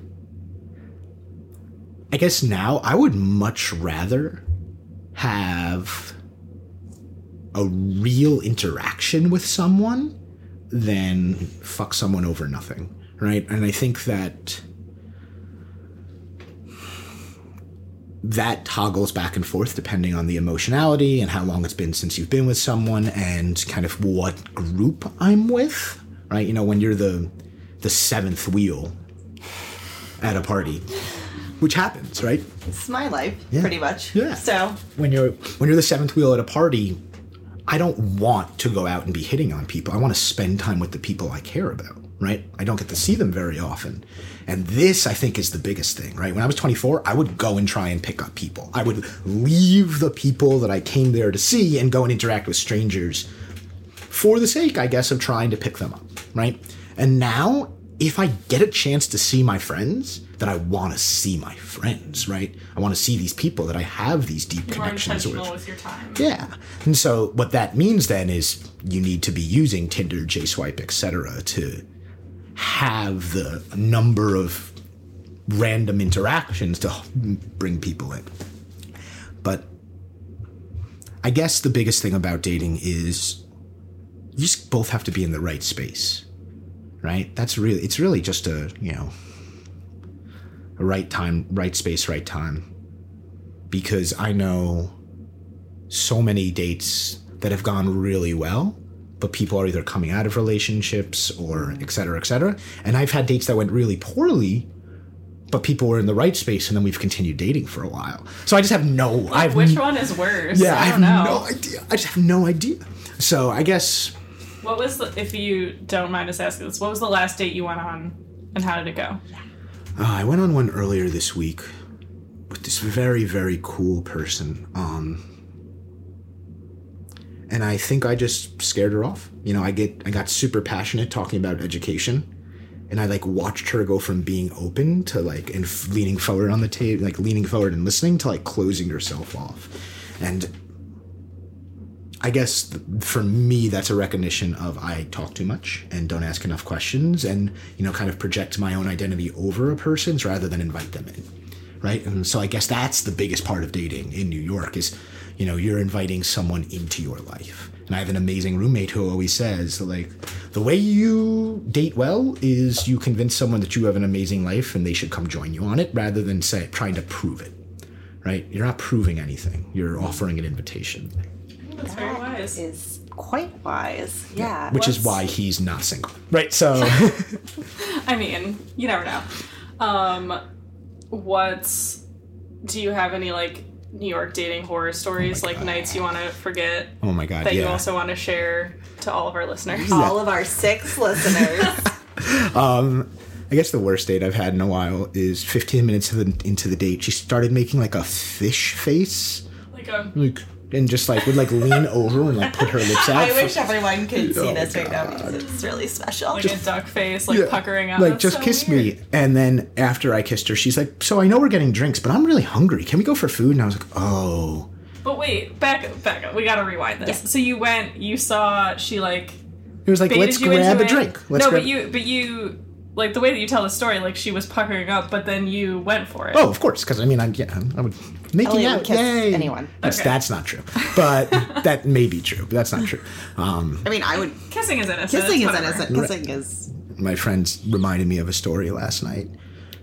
I guess now I would much rather have a real interaction with someone than fuck someone over nothing, right? And I think that that toggles back and forth depending on the emotionality and how long it's been since you've been with someone and kind of what group I'm with, right? You know, when you're the the seventh wheel at a party, which happens, right? It's my life, Yeah. pretty much. Yeah. So when you're when you're the seventh wheel at a party, I don't want to go out and be hitting on people. I want to spend time with the people I care about, right? I don't get to see them very often. And this I think is the biggest thing, right? When I was 24, I would go and try and pick up people. I would leave the people that I came there to see and go and interact with strangers for the sake, I guess, of trying to pick them up, right? And now, if I get a chance to see my friends, then I want to see my friends, right? I want to see these people that I have these deep You're connections with. with. Yeah. And so what that means then is you need to be using Tinder, JSwipe, etc. to have the number of random interactions to bring people in. But I guess the biggest thing about dating is you just both have to be in the right space. Right? That's really it's really just a, you know, a right time, right space, right time. because I know so many dates that have gone really well, but people are either coming out of relationships or et cetera, et cetera. And I've had dates that went really poorly, but people were in the right space, and then we've continued dating for a while. So I just have no. I have Which one is worse? Yeah, I, I, have don't know. no idea. I just have no idea. So I guess What was the, if you don't mind us asking this, what was the last date you went on and how did it go? Uh, I went on one earlier this week with this very, very cool person. Um, and I think I just scared her off. You know, I get I got super passionate talking about education, and I like watched her go from being open to like and f- leaning forward on the table, like leaning forward and listening to like closing herself off, and I guess for me, that's a recognition of I talk too much and don't ask enough questions and, you know, kind of project my own identity over a person's rather than invite them in. Right. And so I guess that's the biggest part of dating in New York is, you know, you're inviting someone into your life. And I have an amazing roommate who always says, like, the way you date well is you convince someone that you have an amazing life and they should come join you on it rather than say trying to prove it. Right? You're not proving anything. You're offering an invitation. That's very wise. Is quite wise. Yeah. which is why he's not single. Right. So I mean, you never know. Um, what's do you have any like New York dating horror stories, like nights you want to forget Oh my god, that you also want to share to all of our listeners? all of our six listeners. I guess the worst date I've had in a while is 15 minutes of the, into the date. She started making like a fish face, Like a like, and just like would like lean over and like put her lips out. I for- wish everyone could oh see Oh, this right now because it's really special. like a duck face, like Yeah. puckering up. Like, just so kiss weird. me. And then after I kissed her, she's like, "So I know we're getting drinks, but I'm really hungry. Can we go for food?" And I was like, "Oh." But wait, back up, back up. We gotta rewind this. So you went, you saw she like It was like, baited "Let's you grab a it. drink." Let's no, grab- but you, but you, like the way that you tell the story, like she was puckering up, but then you went for it. Oh, of course, because I mean, I yeah, I would making Elliot out. kiss yay. anyone. That's Okay. that's not true, but that may be true. But that's not true. Um, I mean, I would. Kissing is innocent. Kissing is whatever. innocent. Kissing is. my friends reminded me of a story last night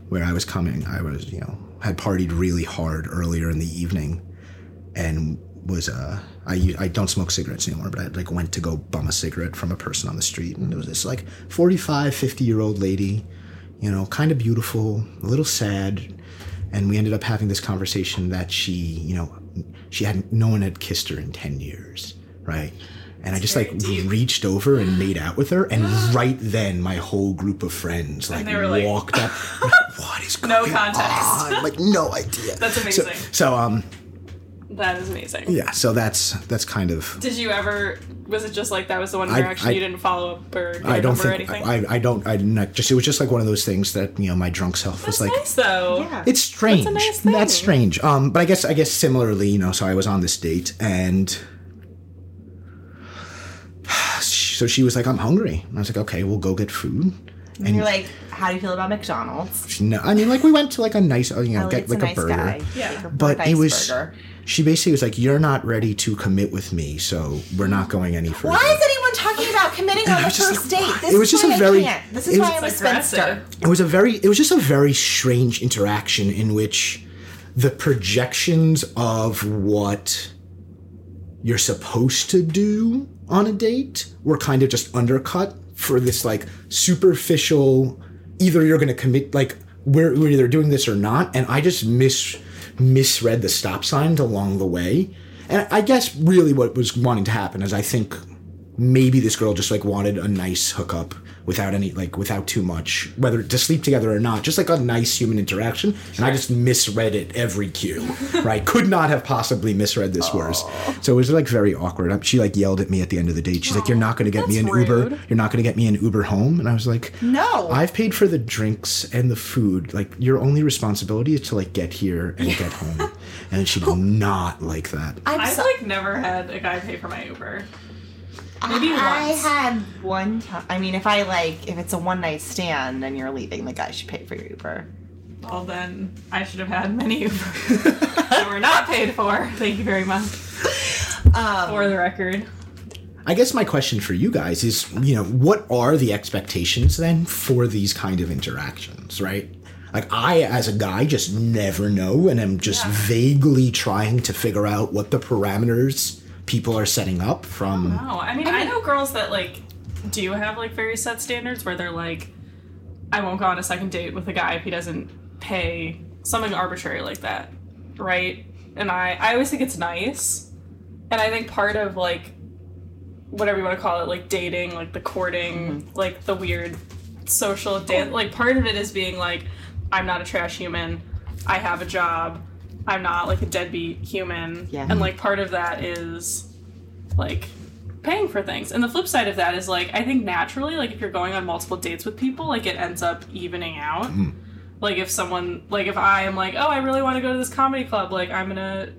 where I was coming. I was, you know, had partied really hard earlier in the evening, and was uh, I I don't smoke cigarettes anymore, but I like went to go bum a cigarette from a person on the street, and there was this like 45, 50 year old lady, you know, kind of beautiful, a little sad, and we ended up having this conversation that she, you know, she had no one had kissed her in ten years, right? And I just like reached over and made out with her, and right then my whole group of friends like walked up. like, what is going No context. on? Like no idea. That's So, amazing. so um That is amazing. yeah, so that's that's kind of Did you ever? Was it just like that was the one I- interaction I- you didn't follow up or I don't number or think anything? I, I don't I not just it was just like one of those things that you know my drunk self was like nice though. Yeah. It's strange. That's a nice thing. That's strange. Um, but I guess I guess similarly, you know, so I was on this date and so she was like, "I'm hungry." And I was like, "Okay, we'll go get food." And you're like, how do you feel about McDonald's? No, I mean, like we went to like a nice, uh, you know, get like a a, nice burger. guy. Yeah. Like a But nice it was. burger. She basically was like, "You're not ready to commit with me, so we're not going any further." Why is anyone talking about committing on the was just first like, date? This It was is just why a I very- can't. This is it why was- I'm a It's aggressive. spinster. it was a very it was just a very strange interaction in which the projections of what you're supposed to do on a date were kind of just undercut for this like superficial either you're going to commit like we're, we're either doing this or not and i just mis misread the stop signs along the way. And i guess really what was wanting to happen is i think maybe this girl just like wanted a nice hookup without any like without too much whether to sleep together or not just like a nice human interaction. And i just misread it every cue right? Could not have possibly misread this worse. So it was like very awkward. She like yelled at me at the end of the date. She's like you're not going to get me an That's uber. you're not going to get me an uber home. And i was like No. i've paid for the drinks and the food. Like your only responsibility is to like get here and get home. And she did not like that. I'm I've so- like never had a guy pay for my Uber. Maybe I once. had one time. I mean, if I like, if it's a one night stand and you're leaving, the guy should pay for your Uber. Well, then I should have had many Uber that were not paid for. Thank you very much. Um, For the record, I guess my question for you guys is, you know, what are the expectations then for these kind of interactions, right? Like I, as a guy, just never know, and I'm just Yeah. vaguely trying to figure out what the parameters people are setting up from. No, I mean, I, know girls that like do have like very set standards where they're like, I won't go on a second date with a guy if he doesn't pay something arbitrary like that, right? And I, I always think it's nice, and I think part of like whatever you want to call it, like dating, like the courting, mm-hmm. like the weird social dance, like part of it is being like, I'm not a trash human, I have a job, I'm not like a deadbeat human, Yeah. and like part of that is like paying for things. And the flip side of that is like I think naturally, like if you're going on multiple dates with people, like it ends up evening out. Hmm. Like if someone like if I am like, oh, I really want to go to this comedy club, like I'm gonna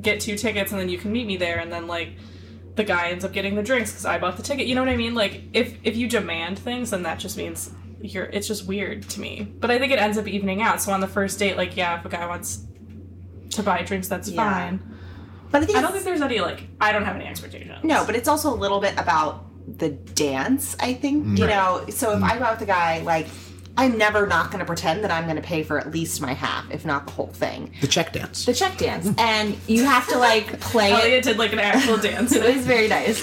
get two tickets and then you can meet me there, and then like the guy ends up getting the drinks because I bought the ticket. You know what I mean? Like if if you demand things, then that just means you're. It's just weird to me. But I think it ends up evening out. So on the first date, like yeah, if a guy wants to buy drinks, that's Yeah. fine. But I think I don't think there's any like I don't have any expectations. No, but it's also a little bit about the dance, I think. You Right. know, so if mm. I go out with a guy, like, I'm never not going to pretend that I'm going to pay for at least my half, if not the whole thing. The check dance. The check dance. and you have to, like, play it. Elliot did like an actual dance. it was very nice.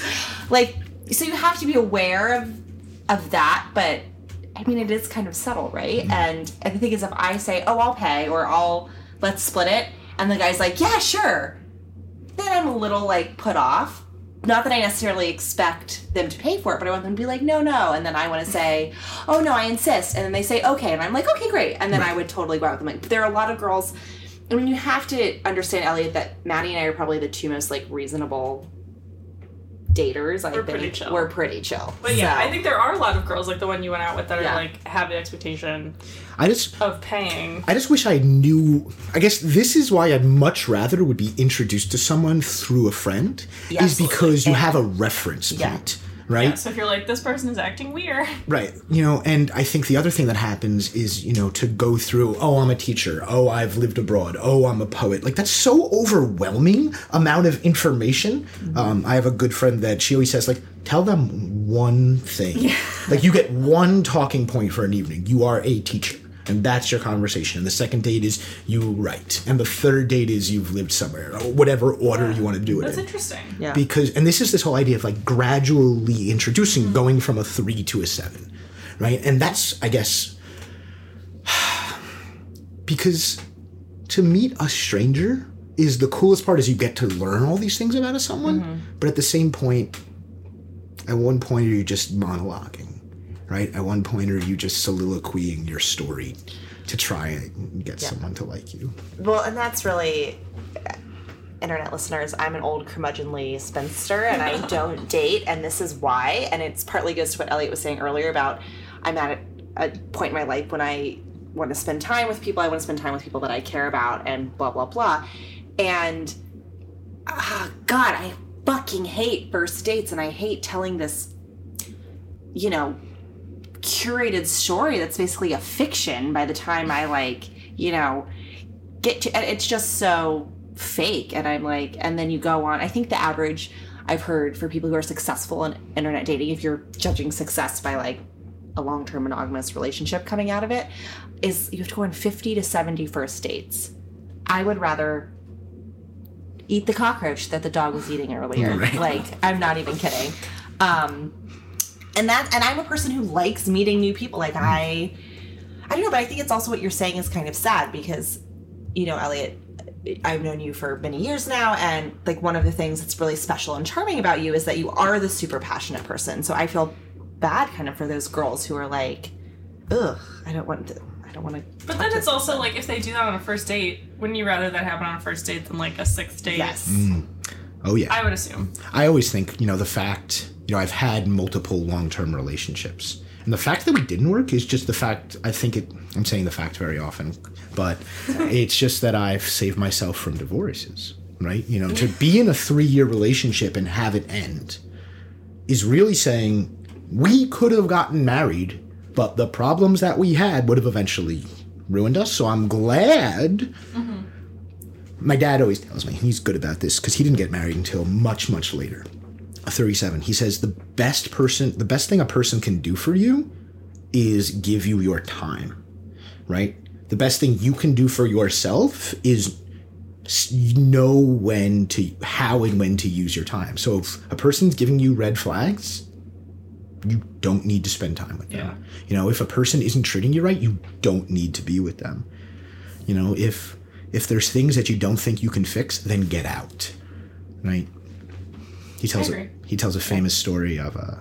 Like, so you have to be aware of of that, but I mean, it is kind of subtle, right? And, and the thing is, if I say, "Oh, I'll pay," or "I'll let's split it," and the guy's like, "Yeah, sure," then I'm a little like put off. Not that I necessarily expect them to pay for it, but I want them to be like, "No, no," and then I want to say, "Oh no, I insist," and then they say, "Okay," and I'm like, "Okay, great," and then I would totally go out with them. Like, there are a lot of girls. I mean, you have to understand, Elliot, that Maddie and I are probably the two most like reasonable daters. I've We're been- pretty chill. We're pretty chill. But yeah, So- I think there are a lot of girls like the one you went out with that Yeah. are like have the expectation I just of paying. I just wish I knew. I guess this is why I'd much rather would be introduced to someone through a friend, Yes. is because you And- have a reference Yeah. Right? Yeah, so if you're like this person is acting weird, Right. You know, and I think the other thing that happens is, you know, to go through, oh, I'm a teacher. Oh, I've lived abroad. Oh, I'm a poet. Like, that's so overwhelming amount of information. Um, I have a good friend that she always says, like, tell them one thing. Like, you get one talking point for an evening. You are a teacher. And that's your conversation. And the second date is you write. And the third date is you've lived somewhere, or whatever order you want to do it that's in interesting. Yeah. because and this is this whole idea of like gradually introducing mm-hmm. going from a three to a seven right and that's i guess because to meet a stranger is the coolest part is you get to learn all these things about someone mm-hmm. but at the same point at one point are you just monologuing right at one point are you just soliloquying your story to try and get someone to like you Well, and that's really internet listeners. I'm an old curmudgeonly spinster, and I don't date, and this is why. And it's partly goes to what Elliot was saying earlier about I'm at a, a point in my life when I want to spend time with people. I want to spend time with people that I care about, and blah blah blah. And ah, God, I fucking hate first dates, and I hate telling this, you know, curated story that's basically a fiction by the time I like, you know, get to it's just so fake and I'm like and then you go on I think the average I've heard for people who are successful in internet dating if you're judging success by like a long-term monogamous relationship coming out of it is you have to go on 50 to 70 first dates. I would rather eat the cockroach that the dog was eating earlier. Right. Like I'm not even kidding. Um and that and I'm a person who likes meeting new people. Like mm. I I don't know, but I think it's also what you're saying is kind of sad because, you know, Elliot, I've known you for many years now, and like one of the things that's really special and charming about you is that you are the super passionate person. So I feel bad kind of for those girls who are like, ugh, I don't want to, I don't want to. But then it's also like if they do that on a first date, wouldn't you rather that happen on a first date than like a sixth date? yes, mm. oh yeah I would assume. I always think, you know, the fact, you know, I've had multiple long term relationships. And the fact that we didn't work is just the fact, I think it, I'm saying the fact very often, but it's just that I've saved myself from divorces, right? You know, to be in a three year relationship and have it end is really saying we could have gotten married, but the problems that we had would have eventually ruined us. So I'm glad mm-hmm. my dad always tells me he's good about this because he didn't get married until much much later 37 he says the best person the best thing a person can do for you is give you your time right the best thing you can do for yourself is know when to how and when to use your time. So if a person's giving you red flags, you don't need to spend time with them. Yeah. You know, if a person isn't treating you right, you don't need to be with them. You know, if if there's things that you don't think you can fix, then get out. Right? He tells a, he tells a famous story of uh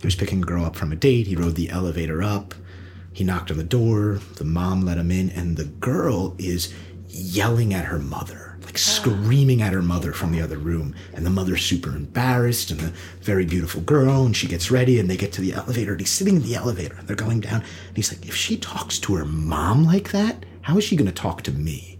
he was picking a girl up from a date, he rode the elevator up, he knocked on the door, the mom let him in, and the girl is yelling at her mother, like screaming at her mother from the other room. And the mother's super embarrassed, and the very beautiful girl, and she gets ready, and they get to the elevator, and he's sitting in the elevator, and they're going down, and he's like, if she talks to her mom like that, how is she gonna talk to me?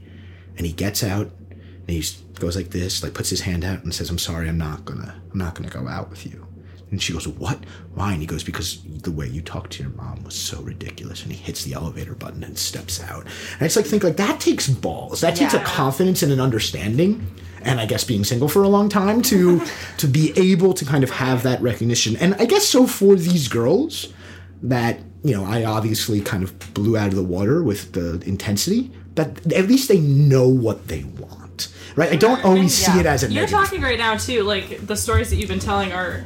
And he gets out, and he goes like this, like puts his hand out and says, I'm sorry, I'm not gonna, I'm not gonna go out with you. And she goes, What? Why? And he goes, Because the way you talked to your mom was so ridiculous. And he hits the elevator button and steps out. And it's like, think like that takes balls. That takes a confidence and an understanding. And I guess being single for a long time to to be able to kind of have that recognition. And I guess so for these girls that, you know, I obviously kind of blew out of the water with the intensity, but at least they know what they want. Right? I don't always see it as a You're negative. talking right now too, like the stories that you've been telling are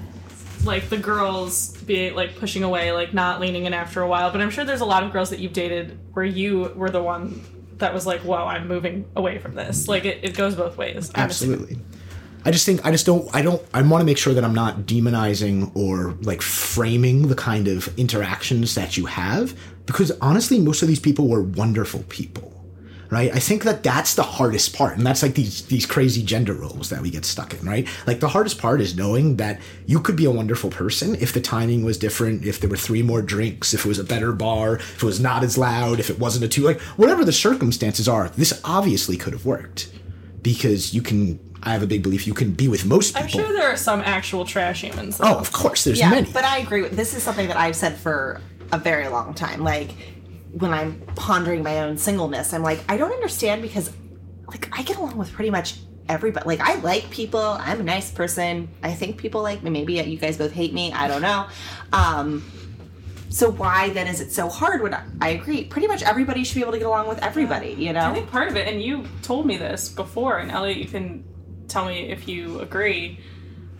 like the girls be like pushing away, like not leaning in after a while. But I'm sure there's a lot of girls that you've dated where you were the one that was like, "Whoa, I'm moving away from this." Like it, it goes both ways. I'm assuming. Absolutely. I just think I just don't I don't I want to make sure that I'm not demonizing or like framing the kind of interactions that you have because honestly most of these people were wonderful people. Right? I think that that's the hardest part and that's like these these crazy gender roles that we get stuck in, right? Like the hardest part is knowing that you could be a wonderful person if the timing was different, if there were three more drinks, if it was a better bar, if it was not as loud, if it wasn't a two like whatever the circumstances are. This obviously could have worked because you can I have a big belief you can be with most people. I'm sure there are some actual trash humans. though. oh, of course, there's yeah, many. but I agree. with This is something that I've said for a very long time. Like when I'm pondering my own singleness, I'm like, I don't understand because, like, I get along with pretty much everybody. Like, I like people. I'm a nice person. I think people like me. Maybe you guys both hate me. I don't know. Um, so why then is it so hard? When I, I agree, pretty much everybody should be able to get along with everybody. You know? I think part of it, and you told me this before, and Elliot, you can tell me if you agree,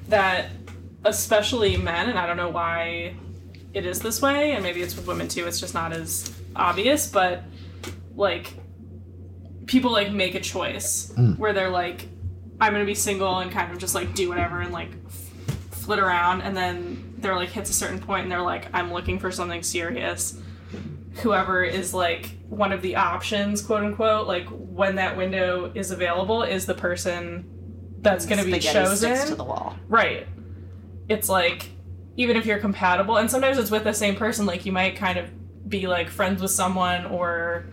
that especially men, and I don't know why it is this way, and maybe it's with women too, it's just not as obvious, but like people like make a choice mm. where they're like, I'm gonna be single and kind of just like do whatever and like f- flit around, and then they're like hits a certain point and they're like, I'm looking for something serious whoever is like one of the options, quote unquote, like when that window is available, is the person that's going to be Spaghetti chosen. sticks to the wall. Right. It's like even if you're compatible, and sometimes it's with the same person. Like you might kind of be like friends with someone or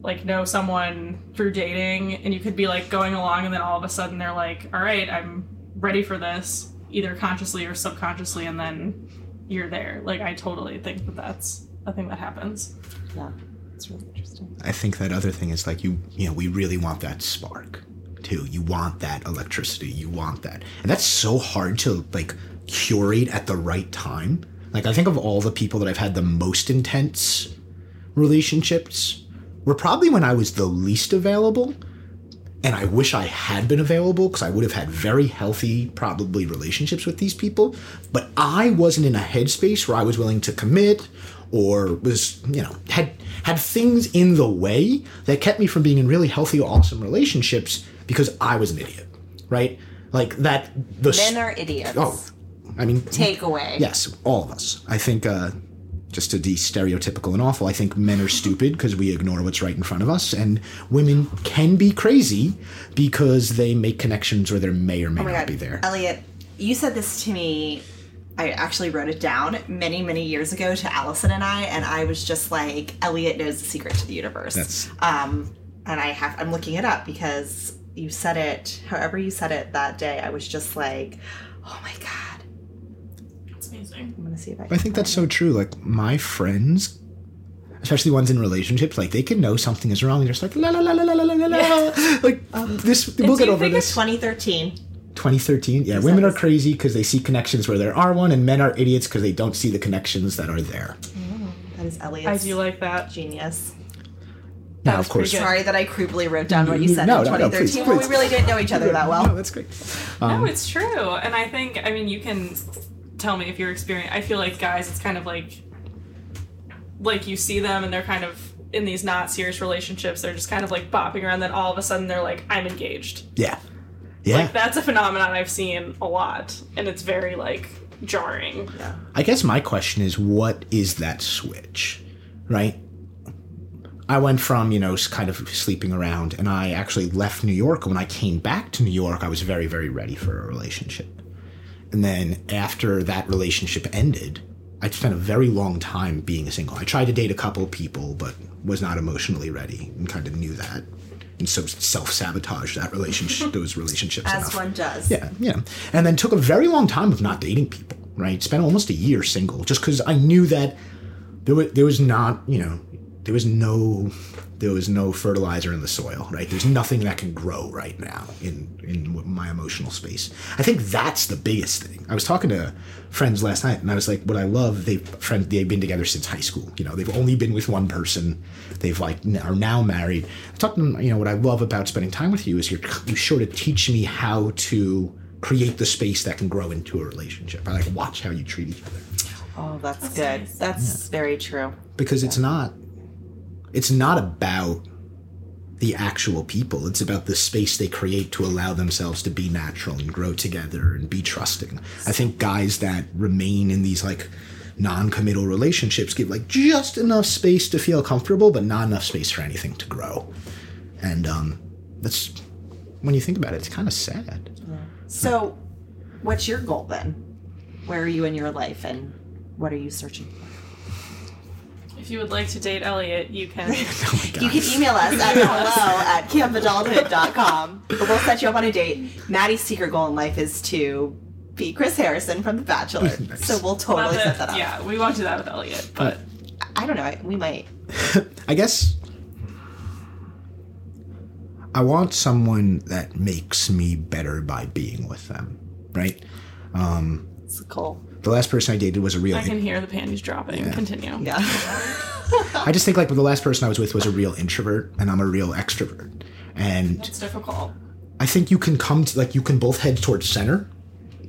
like know someone through dating, and you could be like going along, and then all of a sudden they're like, "All right, I'm ready for this," either consciously or subconsciously, and then you're there. Like I totally think that that's a thing that happens. Yeah, it's really interesting. I think that other thing is like you, you know, we really want that spark too. You want that electricity. You want that, and that's so hard to like curate at the right time. Like I think of all the people that I've had the most intense relationships were probably when I was the least available. And I wish I had been available because I would have had very healthy, probably relationships with these people. But I wasn't in a headspace where I was willing to commit or was, you know, had had things in the way that kept me from being in really healthy, awesome relationships because I was an idiot, right? Like that. The Men are idiots. oh, I mean, Takeaway. Yes, all of us. I think, uh, just to be stereotypical and awful, I think men are stupid because we ignore what's right in front of us, and women can be crazy because they make connections where there may or may Oh not God. be there. Elliot, you said this to me. I actually wrote it down many, many years ago to Allison and I, and I was just like, Elliot knows the secret to the universe. That's- um, and I have I'm looking it up because you said it, however you said it that day. I was just like, oh my god, amazing. I'm gonna see if I. I think that's so true. Like my friends, especially ones in relationships, like they can know something is wrong. They're just like la la la la la la la la. la. Like um, this, we'll get you over think this. 2013. 2013. Yeah, women are crazy because they see connections where there are one, and men are idiots because they don't see the connections that are there. Oh, that is Elliot's I do you like that. genius. Now, That's of course. Sorry that I creepily wrote down what you said No, in no, no, 2013 please, when we really didn't know each other that well. No, that's great. no, um, it's true. And I think, I mean, you can tell me if you're experiencing. I feel like guys, it's kind of like, like you see them and they're kind of in these not serious relationships. They're just kind of like bopping around. Then all of a sudden they're like, I'm engaged. Yeah, yeah. Like that's a phenomenon I've seen a lot, and it's very like jarring. Yeah. I guess my question is, what is that switch, right? I went from, you know, kind of sleeping around, and I actually left New York. When I came back to New York, I was very, very ready for a relationship. And then after that relationship ended, I spent a very long time being a single. I tried to date a couple people, but was not emotionally ready and kind of knew that. And so self sabotaged that relationship, those relationships. As enough. one does. Yeah, yeah. And then took a very long time of not dating people, right? Spent almost a year single just because I knew that there was, there was not, you know, there was no there was no fertilizer in the soil, right? There's nothing that can grow right now in in my emotional space. I think that's the biggest thing. I was talking to friends last night, and I was like, "What I love, they friend they've been together since high school. You know, they've only been with one person. They've like n- are now married. I talked to them. You know, what I love about spending time with you is you're you sort of teach me how to create the space that can grow into a relationship. I like watch how you treat each other Oh, that's, good. nice. That's very true. because it's not it's not about the actual people it's about the space they create to allow themselves to be natural and grow together and be trusting i think guys that remain in these like non-committal relationships give like just enough space to feel comfortable but not enough space for anything to grow and um that's when you think about it it's kind of sad So, what's your goal then? Where are you in your life and what are you searching for? If you would like to date Elliot, you can. oh You can email us at hello at campadulthood.com. But we'll set you up on a date. Maddie's secret goal in life is to be Chris Harrison from The Bachelor. Nice. So we'll totally that- set that up. yeah, we won't do that with Elliot, but I don't know. We might. I guess I want someone that makes me better by being with them, right? Um, it's cool. The last person I dated was a real. I can hear the panties dropping. Continue. Yeah. I just think like the last person I was with was a real introvert, and I'm a real extrovert, and It's difficult. I think you can come to like you can both head towards center,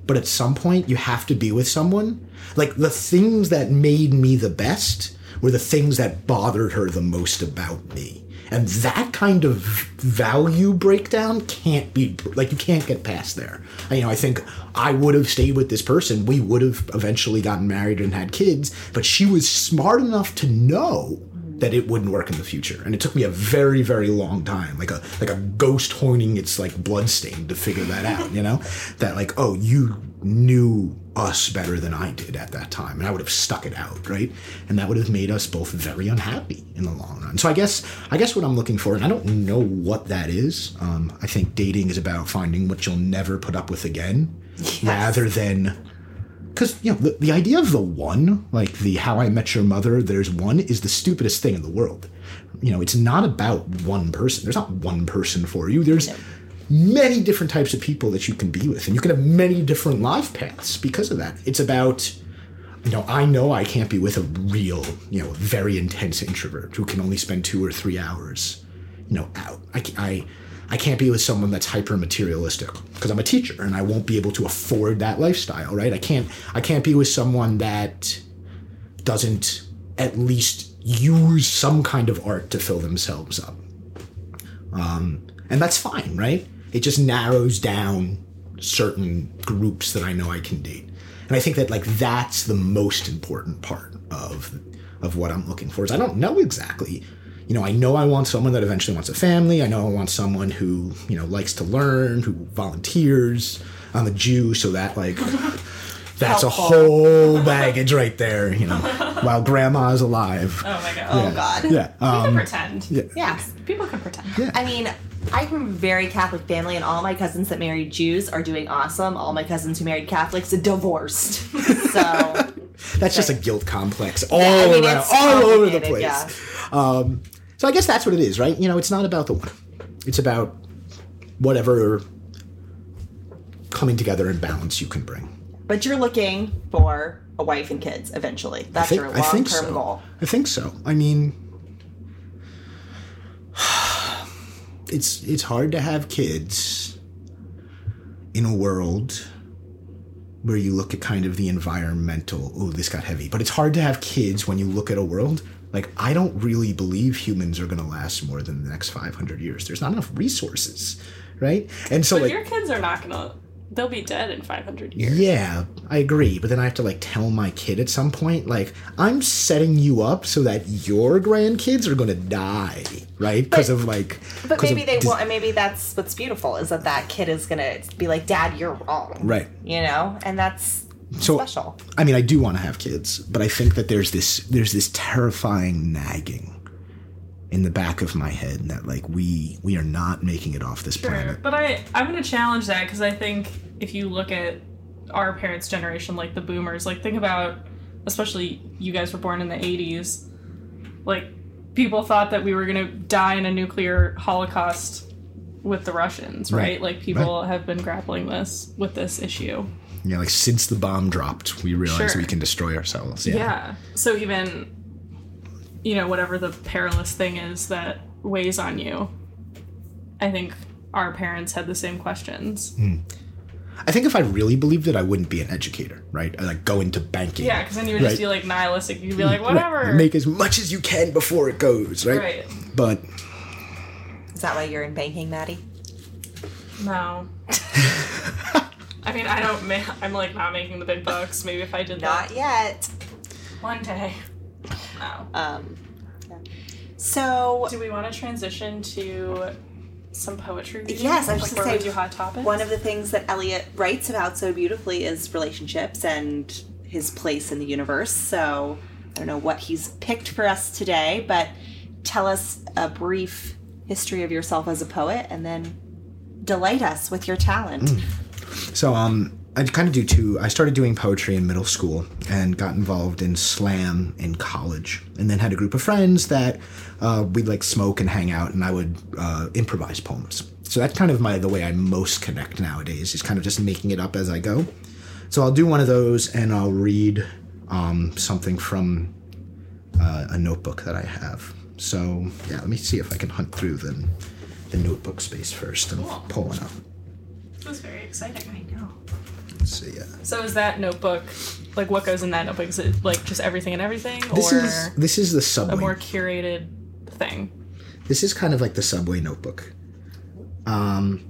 but at some point you have to be with someone. Like the things that made me the best were the things that bothered her the most about me. And that kind of value breakdown can't be like you can't get past there. You know, I think I would have stayed with this person. We would have eventually gotten married and had kids, but she was smart enough to know that it wouldn't work in the future. And it took me a very, very long time, like a like a ghost honing its like bloodstain to figure that out, you know? That like, oh, you knew us better than I did at that time. And I would have stuck it out, right? And that would have made us both very unhappy in the long run. So I guess I guess what I'm looking for, and I don't know what that is. Um, I think dating is about finding what you'll never put up with again. Rather than because you know the, the idea of the one like the how i met your mother there's one is the stupidest thing in the world you know it's not about one person there's not one person for you there's many different types of people that you can be with and you can have many different life paths because of that it's about you know i know i can't be with a real you know very intense introvert who can only spend two or three hours you know out i, I I can't be with someone that's hyper materialistic because I'm a teacher and I won't be able to afford that lifestyle, right? I can't I can't be with someone that doesn't at least use some kind of art to fill themselves up. Um, and that's fine, right? It just narrows down certain groups that I know I can date. And I think that like that's the most important part of of what I'm looking for is I don't know exactly. You know, I know I want someone that eventually wants a family. I know I want someone who, you know, likes to learn, who volunteers. I'm a Jew, so that like that's a whole baggage right there, you know. While grandma's alive. Oh my god. Oh, God. Yeah. You Um, can pretend. yeah. Yeah. People can pretend. I mean, I'm from a very Catholic family, and all my cousins that married Jews are doing awesome. All my cousins who married Catholics are divorced. So, That's just a guilt complex all I mean, around, all over the place. yeah. Um, so I guess that's what it is, right? You know, it's not about the one. It's about whatever coming together and balance you can bring. but you're looking for a wife and kids eventually. That's I think, your I long think term so. goal. I think so. I mean, it's it's hard to have kids in a world where you look at kind of the environmental oh this got heavy but it's hard to have kids when you look at a world like i don't really believe humans are going to last more than the next 500 years there's not enough resources right and so But like your kids are not gonna. They'll be dead in 500 years. yeah, I agree. But then I have to like tell my kid at some point, like, I'm setting you up so that your grandkids are gonna die, right? Because of like. But maybe they dis- won't, and maybe that's what's beautiful is that that kid is gonna be like, "Dad, you're wrong," Right. You know, and that's So special. I mean, I do want to have kids, but I think that there's this there's this terrifying nagging in the back of my head that like we we are not making it off this Sure, planet. but I I'm gonna challenge that because I think if you look at our parents' generation, like the boomers, like think about, especially you guys were born in the 80s, like people thought that we were gonna die in a nuclear holocaust with the Russians, right? Right, Like people have been grappling this with this issue. Yeah, like since the bomb dropped, we realized Sure. we can destroy ourselves. Yeah. Yeah. So even, you know, whatever the perilous thing is that weighs on you, I think our parents had the same questions. Hmm. I think if I really believed it, I wouldn't be an educator, right? I like go into banking. Yeah, because then you would just be like nihilistic. You'd be hmm. like, Right. whatever. Make as much as you can before it goes, right? Right. But Is that why you're in banking, Maddie? No. I mean, I don't. Ma- I'm like not making the big bucks. Maybe if I did that. Not that yet. one day. No. Um, yeah. So Do we want to transition to some poetry? reading Yes, I was just gonna say, hot topics. one of the things that Elliot writes about so beautifully is relationships and his place in the universe. So I don't know what he's picked for us today, but tell us a brief history of yourself as a poet, and then delight us with your talent. So um I kind of do two. I started doing poetry in middle school and got involved in slam in college, and then had a group of friends that uh, we'd like smoke and hang out, and I would uh, improvise poems. So that's kind of my the way I most connect nowadays is kind of just making it up as I go. So I'll do one of those, and I'll read um, something from uh, a notebook that I have. So yeah, let me see if I can hunt through the the notebook space first and Cool. pull one up. Was very exciting. I know. Let's. Yeah. So is that notebook like what goes in that notebook? Is it like just everything and everything, This or is this is the subway. a more curated thing? this is kind of like the subway notebook. Um,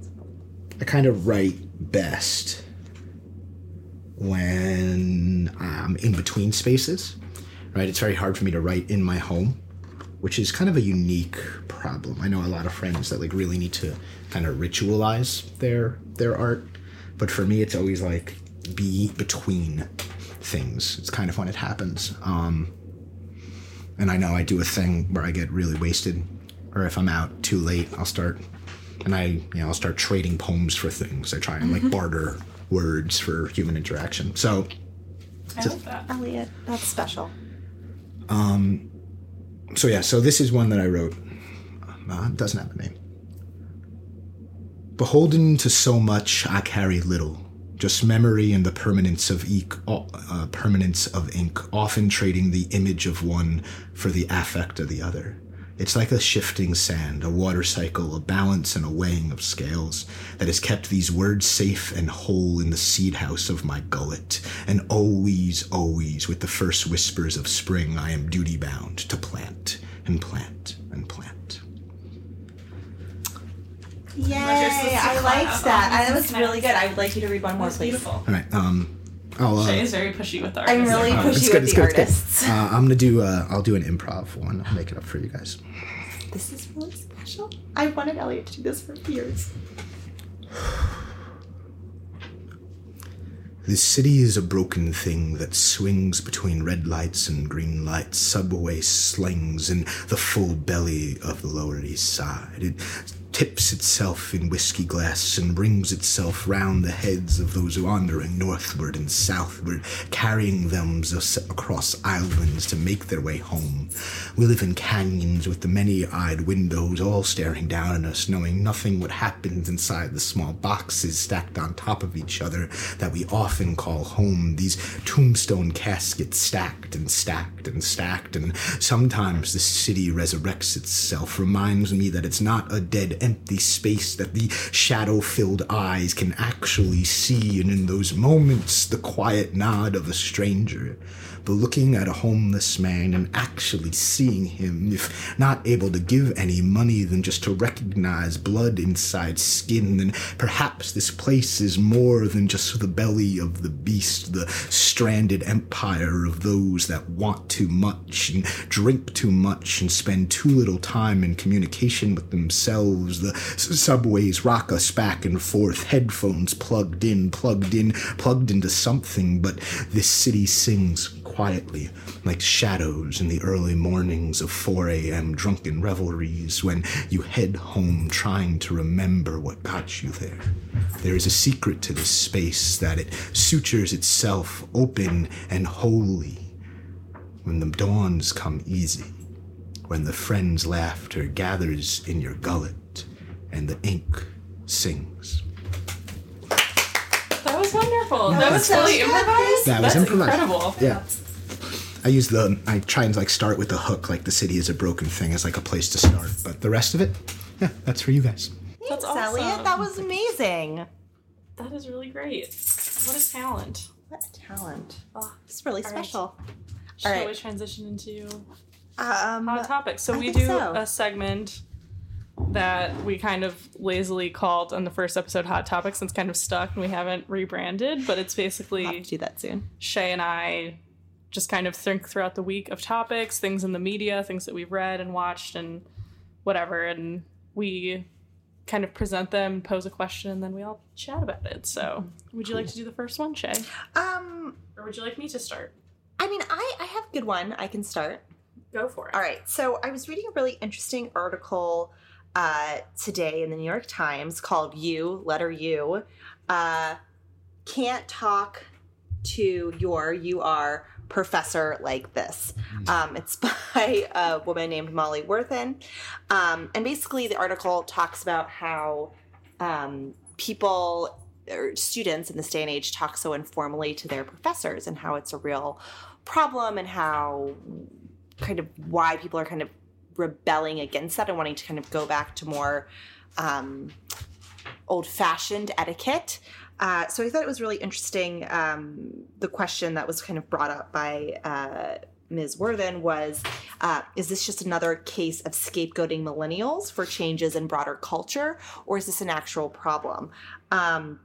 I kind of write best when I'm in between spaces. Right, it's very hard for me to write in my home, which is kind of a unique problem. I know a lot of friends that like really need to kind of ritualize their their art, but for me, it's always like be between things. It's kind of when it happens. Um, and I know I do a thing where I get really wasted, or if I'm out too late, I'll start, and I, you know, I'll start trading poems for things. I try and like barter words for human interaction. So, I love that. Elliot, that's special. Um, so yeah, so this is one that I wrote. Uh, it doesn't have a name. Beholden to so much, I carry little. Just memory and the permanence of ink, uh, permanence of ink, often trading the image of one for the affect of the other. It's like a shifting sand, a water cycle, a balance and a weighing of scales that has kept these words safe and whole in the seed house of my gullet. And always, always, with the first whispers of spring, I am duty bound to plant and plant and plant. Yay! I liked that. I, that was really good. I would like you to read one more, please. beautiful. All right. Um, I'll. Uh, Shay is very pushy with art. I'm really uh, pushy it's good, with it's the good, it's good. artists. Uh, I'm gonna do. Uh, I'll do an improv one. I'll make it up for you guys. This is really special. I wanted Elliot to do this for years. This city is a broken thing that swings between red lights and green lights, subway slings in the full belly of the Lower East Side. It tips itself in whiskey glass and rings itself round the heads of those wandering northward and southward, carrying them across islands to make their way home. We live in canyons with the many-eyed windows all staring down at us, knowing nothing what happens inside the small boxes stacked on top of each other that we often call home. These tombstone caskets stacked and stacked and stacked, and sometimes the city resurrects itself, reminds me that it's not a dead empty space that the shadow filled eyes can actually see, and in those moments, the quiet nod of a stranger looking at a homeless man and actually seeing him, if not able to give any money, then just to recognize blood inside skin, then perhaps this place is more than just the belly of the beast, the stranded empire of those that want too much and drink too much and spend too little time in communication with themselves. The subways rock us back and forth, headphones plugged in, plugged in, plugged into something, but this city sings quietly, like shadows in the early mornings of 4 a.m. drunken revelries when you head home trying to remember what got you there. There is a secret to this space that it sutures itself open and holy when the dawns come easy, when the friend's laughter gathers in your gullet and the ink sings. That was wonderful. That, was fully improvised. That was That's improvised. incredible. Yeah. I use the I try and like start with the hook, like the city is a broken thing as like a place to start. But the rest of it, yeah, that's for you guys. That's Thanks, Elliot. That was amazing. That is really great. What a talent. What a talent. Oh, It's really All right. special. Shall right. we transition into Um, hot topics? So I we do so. a segment that we kind of lazily called on the first episode hot topics and it's kind of stuck and we haven't rebranded but it's I'll basically to do that soon. shay and i just kind of think throughout the week of topics things in the media things that we've read and watched and whatever and we kind of present them pose a question and then we all chat about it so would you like to do the first one shay Um, or would you like me to start I mean, I I have a good one. I can start. go for it All right. So I was reading a really interesting article uh, today in the New York Times called "You Letter U." Uh, can't talk to your you are professor like this. Um, it's by a woman named Molly Worthen, um, and basically the article talks about how um, people or students in this day and age talk so informally to their professors and how it's a real problem and how kind of why people are kind of rebelling against that and wanting to kind of go back to more um, old fashioned etiquette. Uh, so I thought it was really interesting. Um, the question that was kind of brought up by uh, Ms. Worthen was uh, Is this just another case of scapegoating millennials for changes in broader culture, or is this an actual problem? Um,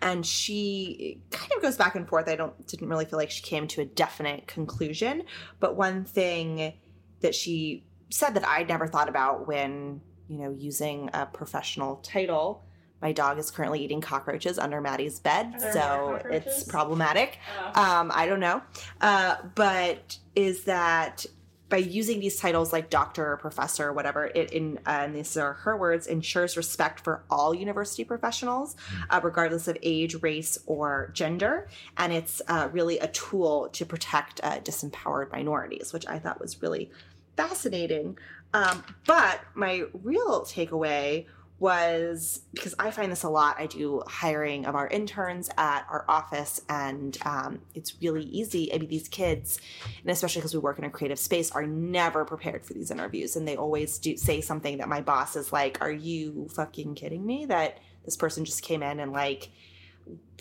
and she kind of goes back and forth. I don't didn't really feel like she came to a definite conclusion, but one thing that she said that I never thought about when you know using a professional title. My dog is currently eating cockroaches under Maddie's bed, so it's problematic. Uh, Um, I don't know, uh, but is that by using these titles like doctor or professor or whatever, it in uh, and these are her words ensures respect for all university professionals, uh, regardless of age, race, or gender, and it's uh, really a tool to protect uh, disempowered minorities, which I thought was really fascinating. Um, but my real takeaway was because I find this a lot. I do hiring of our interns at our office, and um, it's really easy. I mean, these kids, and especially because we work in a creative space, are never prepared for these interviews, and they always do say something that my boss is like, "Are you fucking kidding me?" That this person just came in and like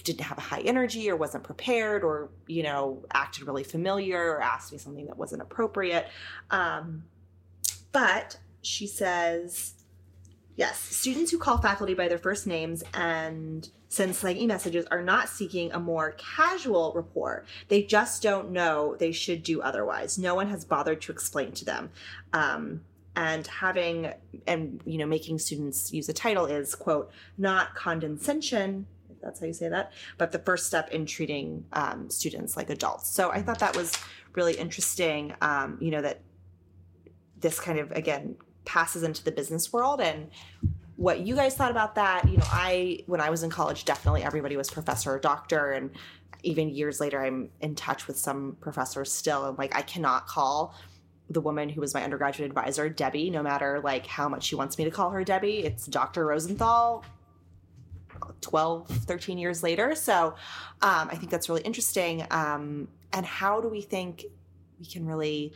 didn't have a high energy or wasn't prepared or you know acted really familiar or asked me something that wasn't appropriate. Um, but she says yes students who call faculty by their first names and send slangy messages are not seeking a more casual rapport. They just don't know they should do otherwise. No one has bothered to explain to them. Um, and having and you know making students use a title is quote not condescension that's how you say that but the first step in treating um, students like adults. So i thought that was really interesting um, you know that this kind of again passes into the business world and what you guys thought about that. You know i when i was in college definitely everybody was professor or doctor and even years later i'm in touch with some professors still and like i cannot call the woman who was my undergraduate advisor debbie no matter like how much she wants me to call her debbie. It's dr rosenthal 12 13 years later so um, i think that's really interesting um, and how do we think we can really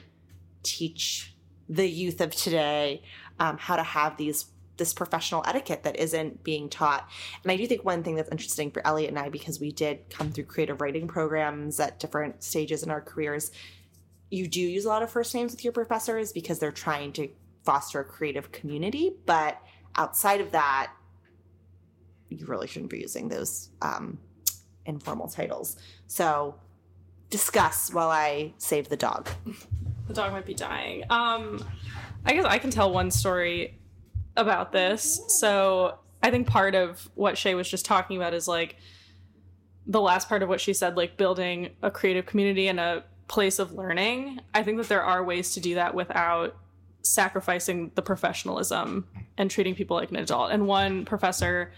teach the youth of today um, how to have these this professional etiquette that isn't being taught. And I do think one thing that's interesting for Elliot and I, because we did come through creative writing programs at different stages in our careers, you do use a lot of first names with your professors because they're trying to foster a creative community. But outside of that, you really shouldn't be using those um, informal titles. So discuss while I save the dog. The dog might be dying. Um, I guess I can tell one story about this. So I think part of what Shay was just talking about is like the last part of what she said, like building a creative community and a place of learning. I think that there are ways to do that without sacrificing the professionalism and treating people like an adult. And one professor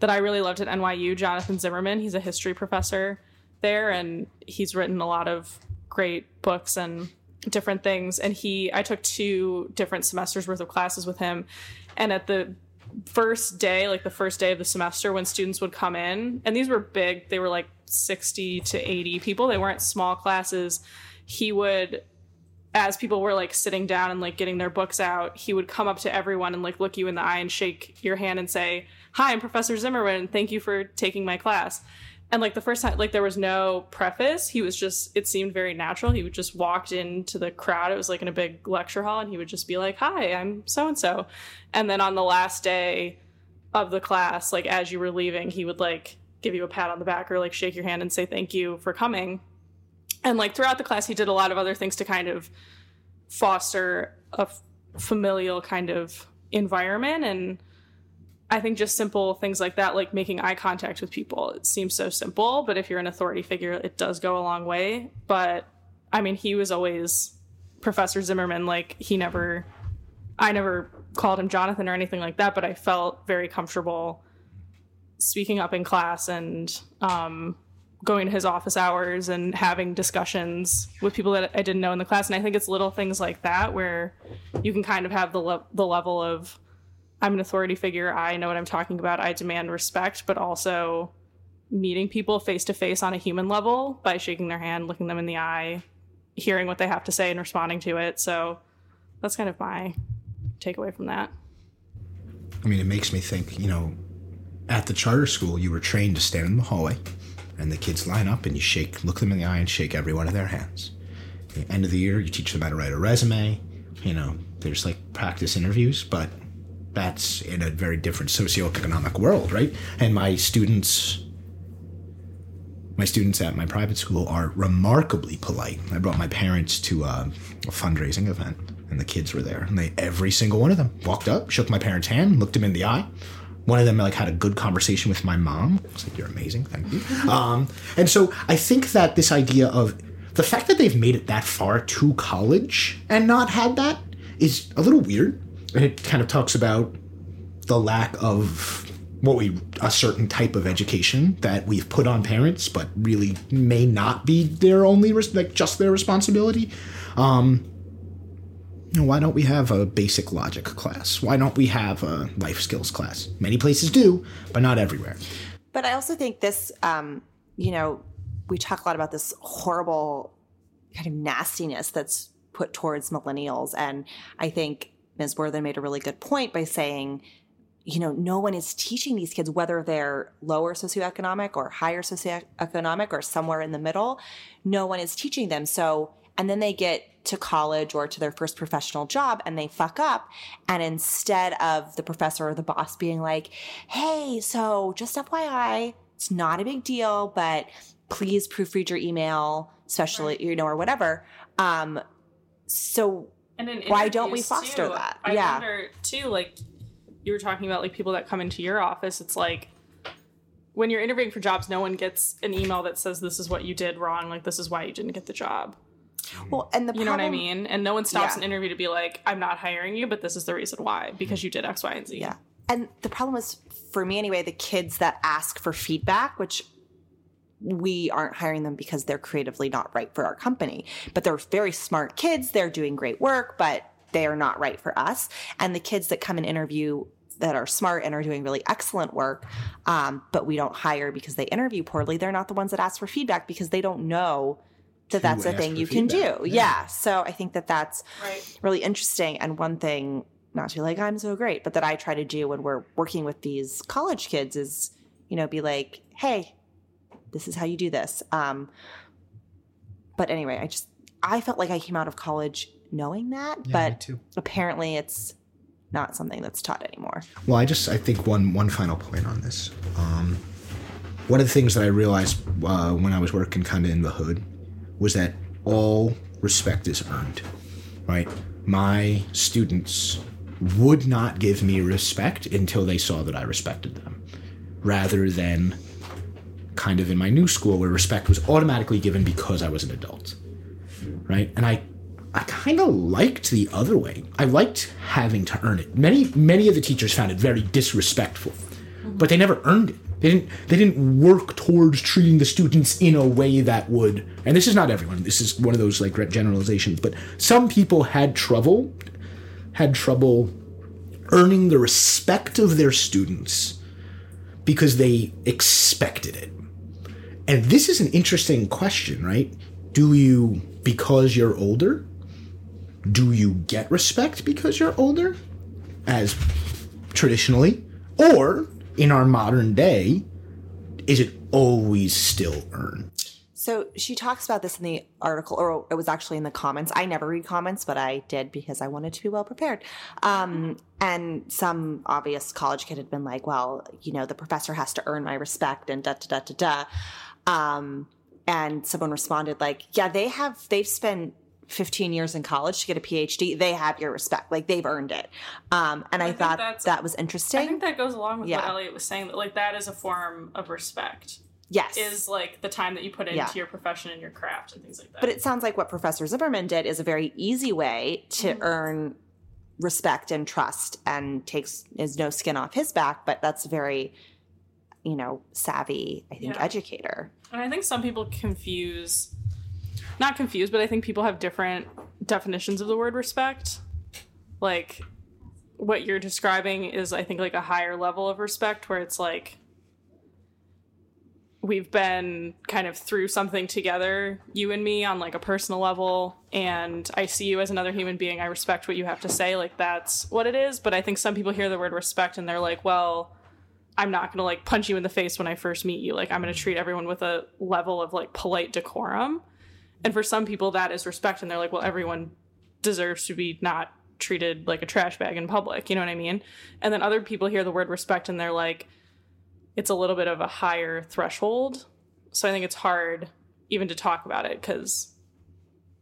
that I really loved at NYU, Jonathan Zimmerman, he's a history professor there and he's written a lot of great books and different things. And he I took two different semesters worth of classes with him. And at the first day like the first day of the semester when students would come in and these were big they were like 60 to 80 people they weren't small classes he would as people were like sitting down and like getting their books out he would come up to everyone and like look you in the eye and shake your hand and say hi i'm professor zimmerman thank you for taking my class. And like the first time like there was no preface. He was just it seemed very natural. He would just walked into the crowd. It was like in a big lecture hall and he would just be like hi i'm so and so and then on the last day of the class like as you were leaving he would like give you a pat on the back or like shake your hand and say thank you for coming. And like throughout the class he did a lot of other things to kind of foster a f- familial kind of environment. And I think just simple things like that, like making eye contact with people, it seems so simple, but if you're an authority figure, it does go a long way. But I mean, he was always Professor Zimmerman. Like, he never, I never called him Jonathan or anything like that, but I felt very comfortable speaking up in class and um, going to his office hours and having discussions with people that I didn't know in the class. And I think it's little things like that where you can kind of have the, le- the level of, I'm an authority figure. I know what I'm talking about. I demand respect, but also meeting people face to face on a human level by shaking their hand, looking them in the eye, hearing what they have to say, and responding to it. So that's kind of my takeaway from that. I mean, it makes me think, you know, at the charter school, you were trained to stand in the hallway and the kids line up and you shake, look them in the eye and shake every one of their hands. At the end of the year, you teach them how to write a resume. You know, there's like practice interviews, but that's in a very different socioeconomic world, right? And my students my students at my private school are remarkably polite. I brought my parents to a, a, fundraising event, and the kids were there, and they every single one of them walked up, shook my parents' hand, looked him in the eye. One of them like had a good conversation with my mom. I was like, "You're amazing, thank you." Um, and so I think that this idea of the fact that they've made it that far to college and not had that is a little weird it kind of talks about the lack of what we a certain type of education that we've put on parents, but really may not be their only like just their responsibility. Um, why don't we have a basic logic class? Why don't we have a life skills class? Many places do, but not everywhere. But I also think this, um, you know, we talk a lot about this horrible kind of nastiness that's put towards millennials, and I think Ms. Worthen made a really good point by saying, you know, no one is teaching these kids, whether they're lower socioeconomic or higher socioeconomic or somewhere in the middle, no one is teaching them. So, and then they get to college or to their first professional job and they fuck up. And instead of the professor or the boss being like, hey, so just FYI, it's not a big deal, but please proofread your email, especially, you know, or whatever. Um, so and why don't we foster too, that? I yeah. wonder too, like you were talking about like people that come into your office, it's like when you're interviewing for jobs, no one gets an email that says this is what you did wrong, like this is why you didn't get the job. Well, and the you problem, know what I mean, and no one stops yeah. an interview to be like, "I'm not hiring you, but this is the reason why because you did X, Y, and Z." Yeah, and the problem is for me anyway, the kids that ask for feedback, which we aren't hiring them because they're creatively not right for our company. But they're very smart kids. They're doing great work, but they are not right for us. And the kids that come and interview that are smart and are doing really excellent work, um, but we don't hire because they interview poorly, they're not the ones that ask for feedback because they don't know that that's a thing you can do. Yeah. yeah. So I think that that's right. really interesting. And one thing not to be like I'm so great, but that I try to do when we're working with these college kids is, you know, be like, hey, this is how you do this. Um, but anyway, I just I felt like I came out of college knowing that, Yeah, but apparently it's not something that's taught anymore. Well, I just I think one one final point on this. Um, one of the things that I realized uh, when I was working kind of in the hood was that all respect is earned, right? My students would not give me respect until they saw that I respected them, rather than kind of in my new school where respect was automatically given because I was an adult, right? And I I kind of liked the other way. I liked having to earn it. Many many of the teachers found it very disrespectful, but they never earned it. They didn't they didn't work towards treating the students in a way that would. And this is not everyone. This is one of those like generalizations, but some people had trouble had trouble earning the respect of their students because they expected it. And this is an interesting question, right? Do you, because you're older, do you get respect because you're older, as traditionally? Or in our modern day, is it always still earned? So she talks about this in the article, or it was actually in the comments. I never read comments, but I did because I wanted to be well prepared. Um, and some obvious college kid had been like, well, you know, the professor has to earn my respect and da da da da da. Um, and someone responded like, yeah, they have, they've spent 15 years in college to get a PhD. They have your respect. Like they've earned it. Um, and I, think thought that was interesting. I think that goes along with what Elliot was saying. That like that is a form of respect. yes. Is like the time that you put into Yeah. your profession and your craft and things like that. But it sounds like what Professor Zimmerman did is a very easy way to earn respect and trust and takes is no skin off his back, but that's very, you know, savvy, I think, Yeah. educator. And I think some people confuse, not confuse, but I think people have different definitions of the word respect. Like, what you're describing is, I think, like a higher level of respect where it's like, we've been kind of through something together, you and me, on like a personal level, and I see you as another human being. I respect what you have to say. Like, that's what it is. But I think some people hear the word respect and they're like, well, I'm not gonna like punch you in the face when I first meet you. Like I'm gonna treat everyone with a level of like polite decorum. And for some people that is respect and they're like, well, everyone deserves to be not treated like a trash bag in public, you know what I mean? And then other people hear the word respect and they're like, it's a little bit of a higher threshold. So I think it's hard even to talk about it because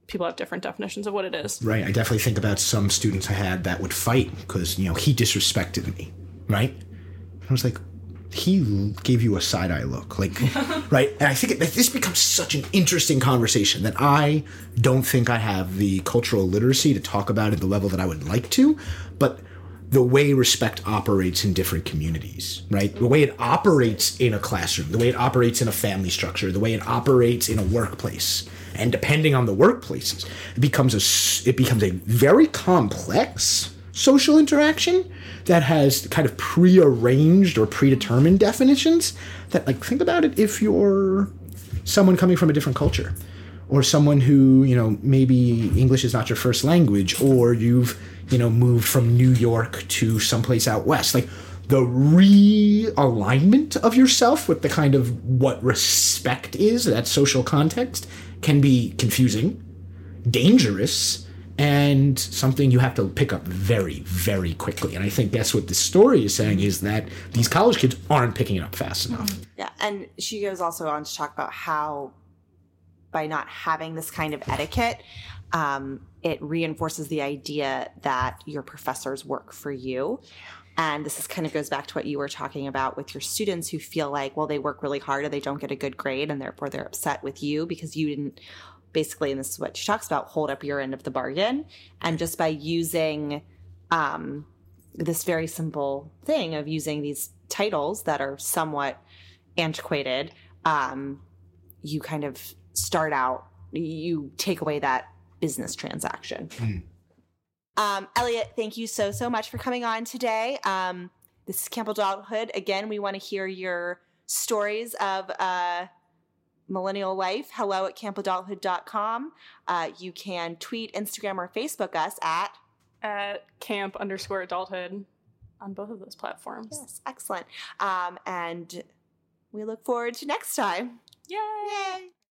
people have different definitions of what it is. Right. I definitely think about some students I had that would fight because, you know, he disrespected me. Right. I was like, he gave you a side eye look. Like, right. And I think it, this becomes such an interesting conversation that I don't think I have the cultural literacy to talk about at the level that I would like to. But the way respect operates in different communities, right? The way it operates in a classroom, the way it operates in a family structure, the way it operates in a workplace, and depending on the workplaces, it becomes a it becomes a very complex social interaction that has kind of prearranged or predetermined definitions. That like think about it if you're someone coming from a different culture or someone who you know maybe english is not your first language or you've you know moved from new york to someplace out west like the realignment of yourself with the kind of what respect is that social context can be confusing dangerous and something you have to pick up very very quickly and i think that's what this story is saying is that these college kids aren't picking it up fast enough Yeah. And she goes also on to talk about how by not having this kind of etiquette, um, it reinforces the idea that your professors work for you. And this is kind of goes back to what you were talking about with your students who feel like, well, they work really hard and they don't get a good grade, and therefore they're upset with you because you didn't basically, and this is what she talks about, hold up your end of the bargain. And just by using um, this very simple thing of using these titles that are somewhat antiquated, um, you kind of start out, you take away that business transaction. Um, Elliot, thank you so, so much for coming on today. Um, this is Camp Adulthood. Again, we want to hear your stories of uh, millennial life. Hello at campadulthood.com. Uh, you can tweet, Instagram, or Facebook us at at camp underscore adulthood on both of those platforms. Yes, excellent. Um, and we look forward to next time. Yay! Yay!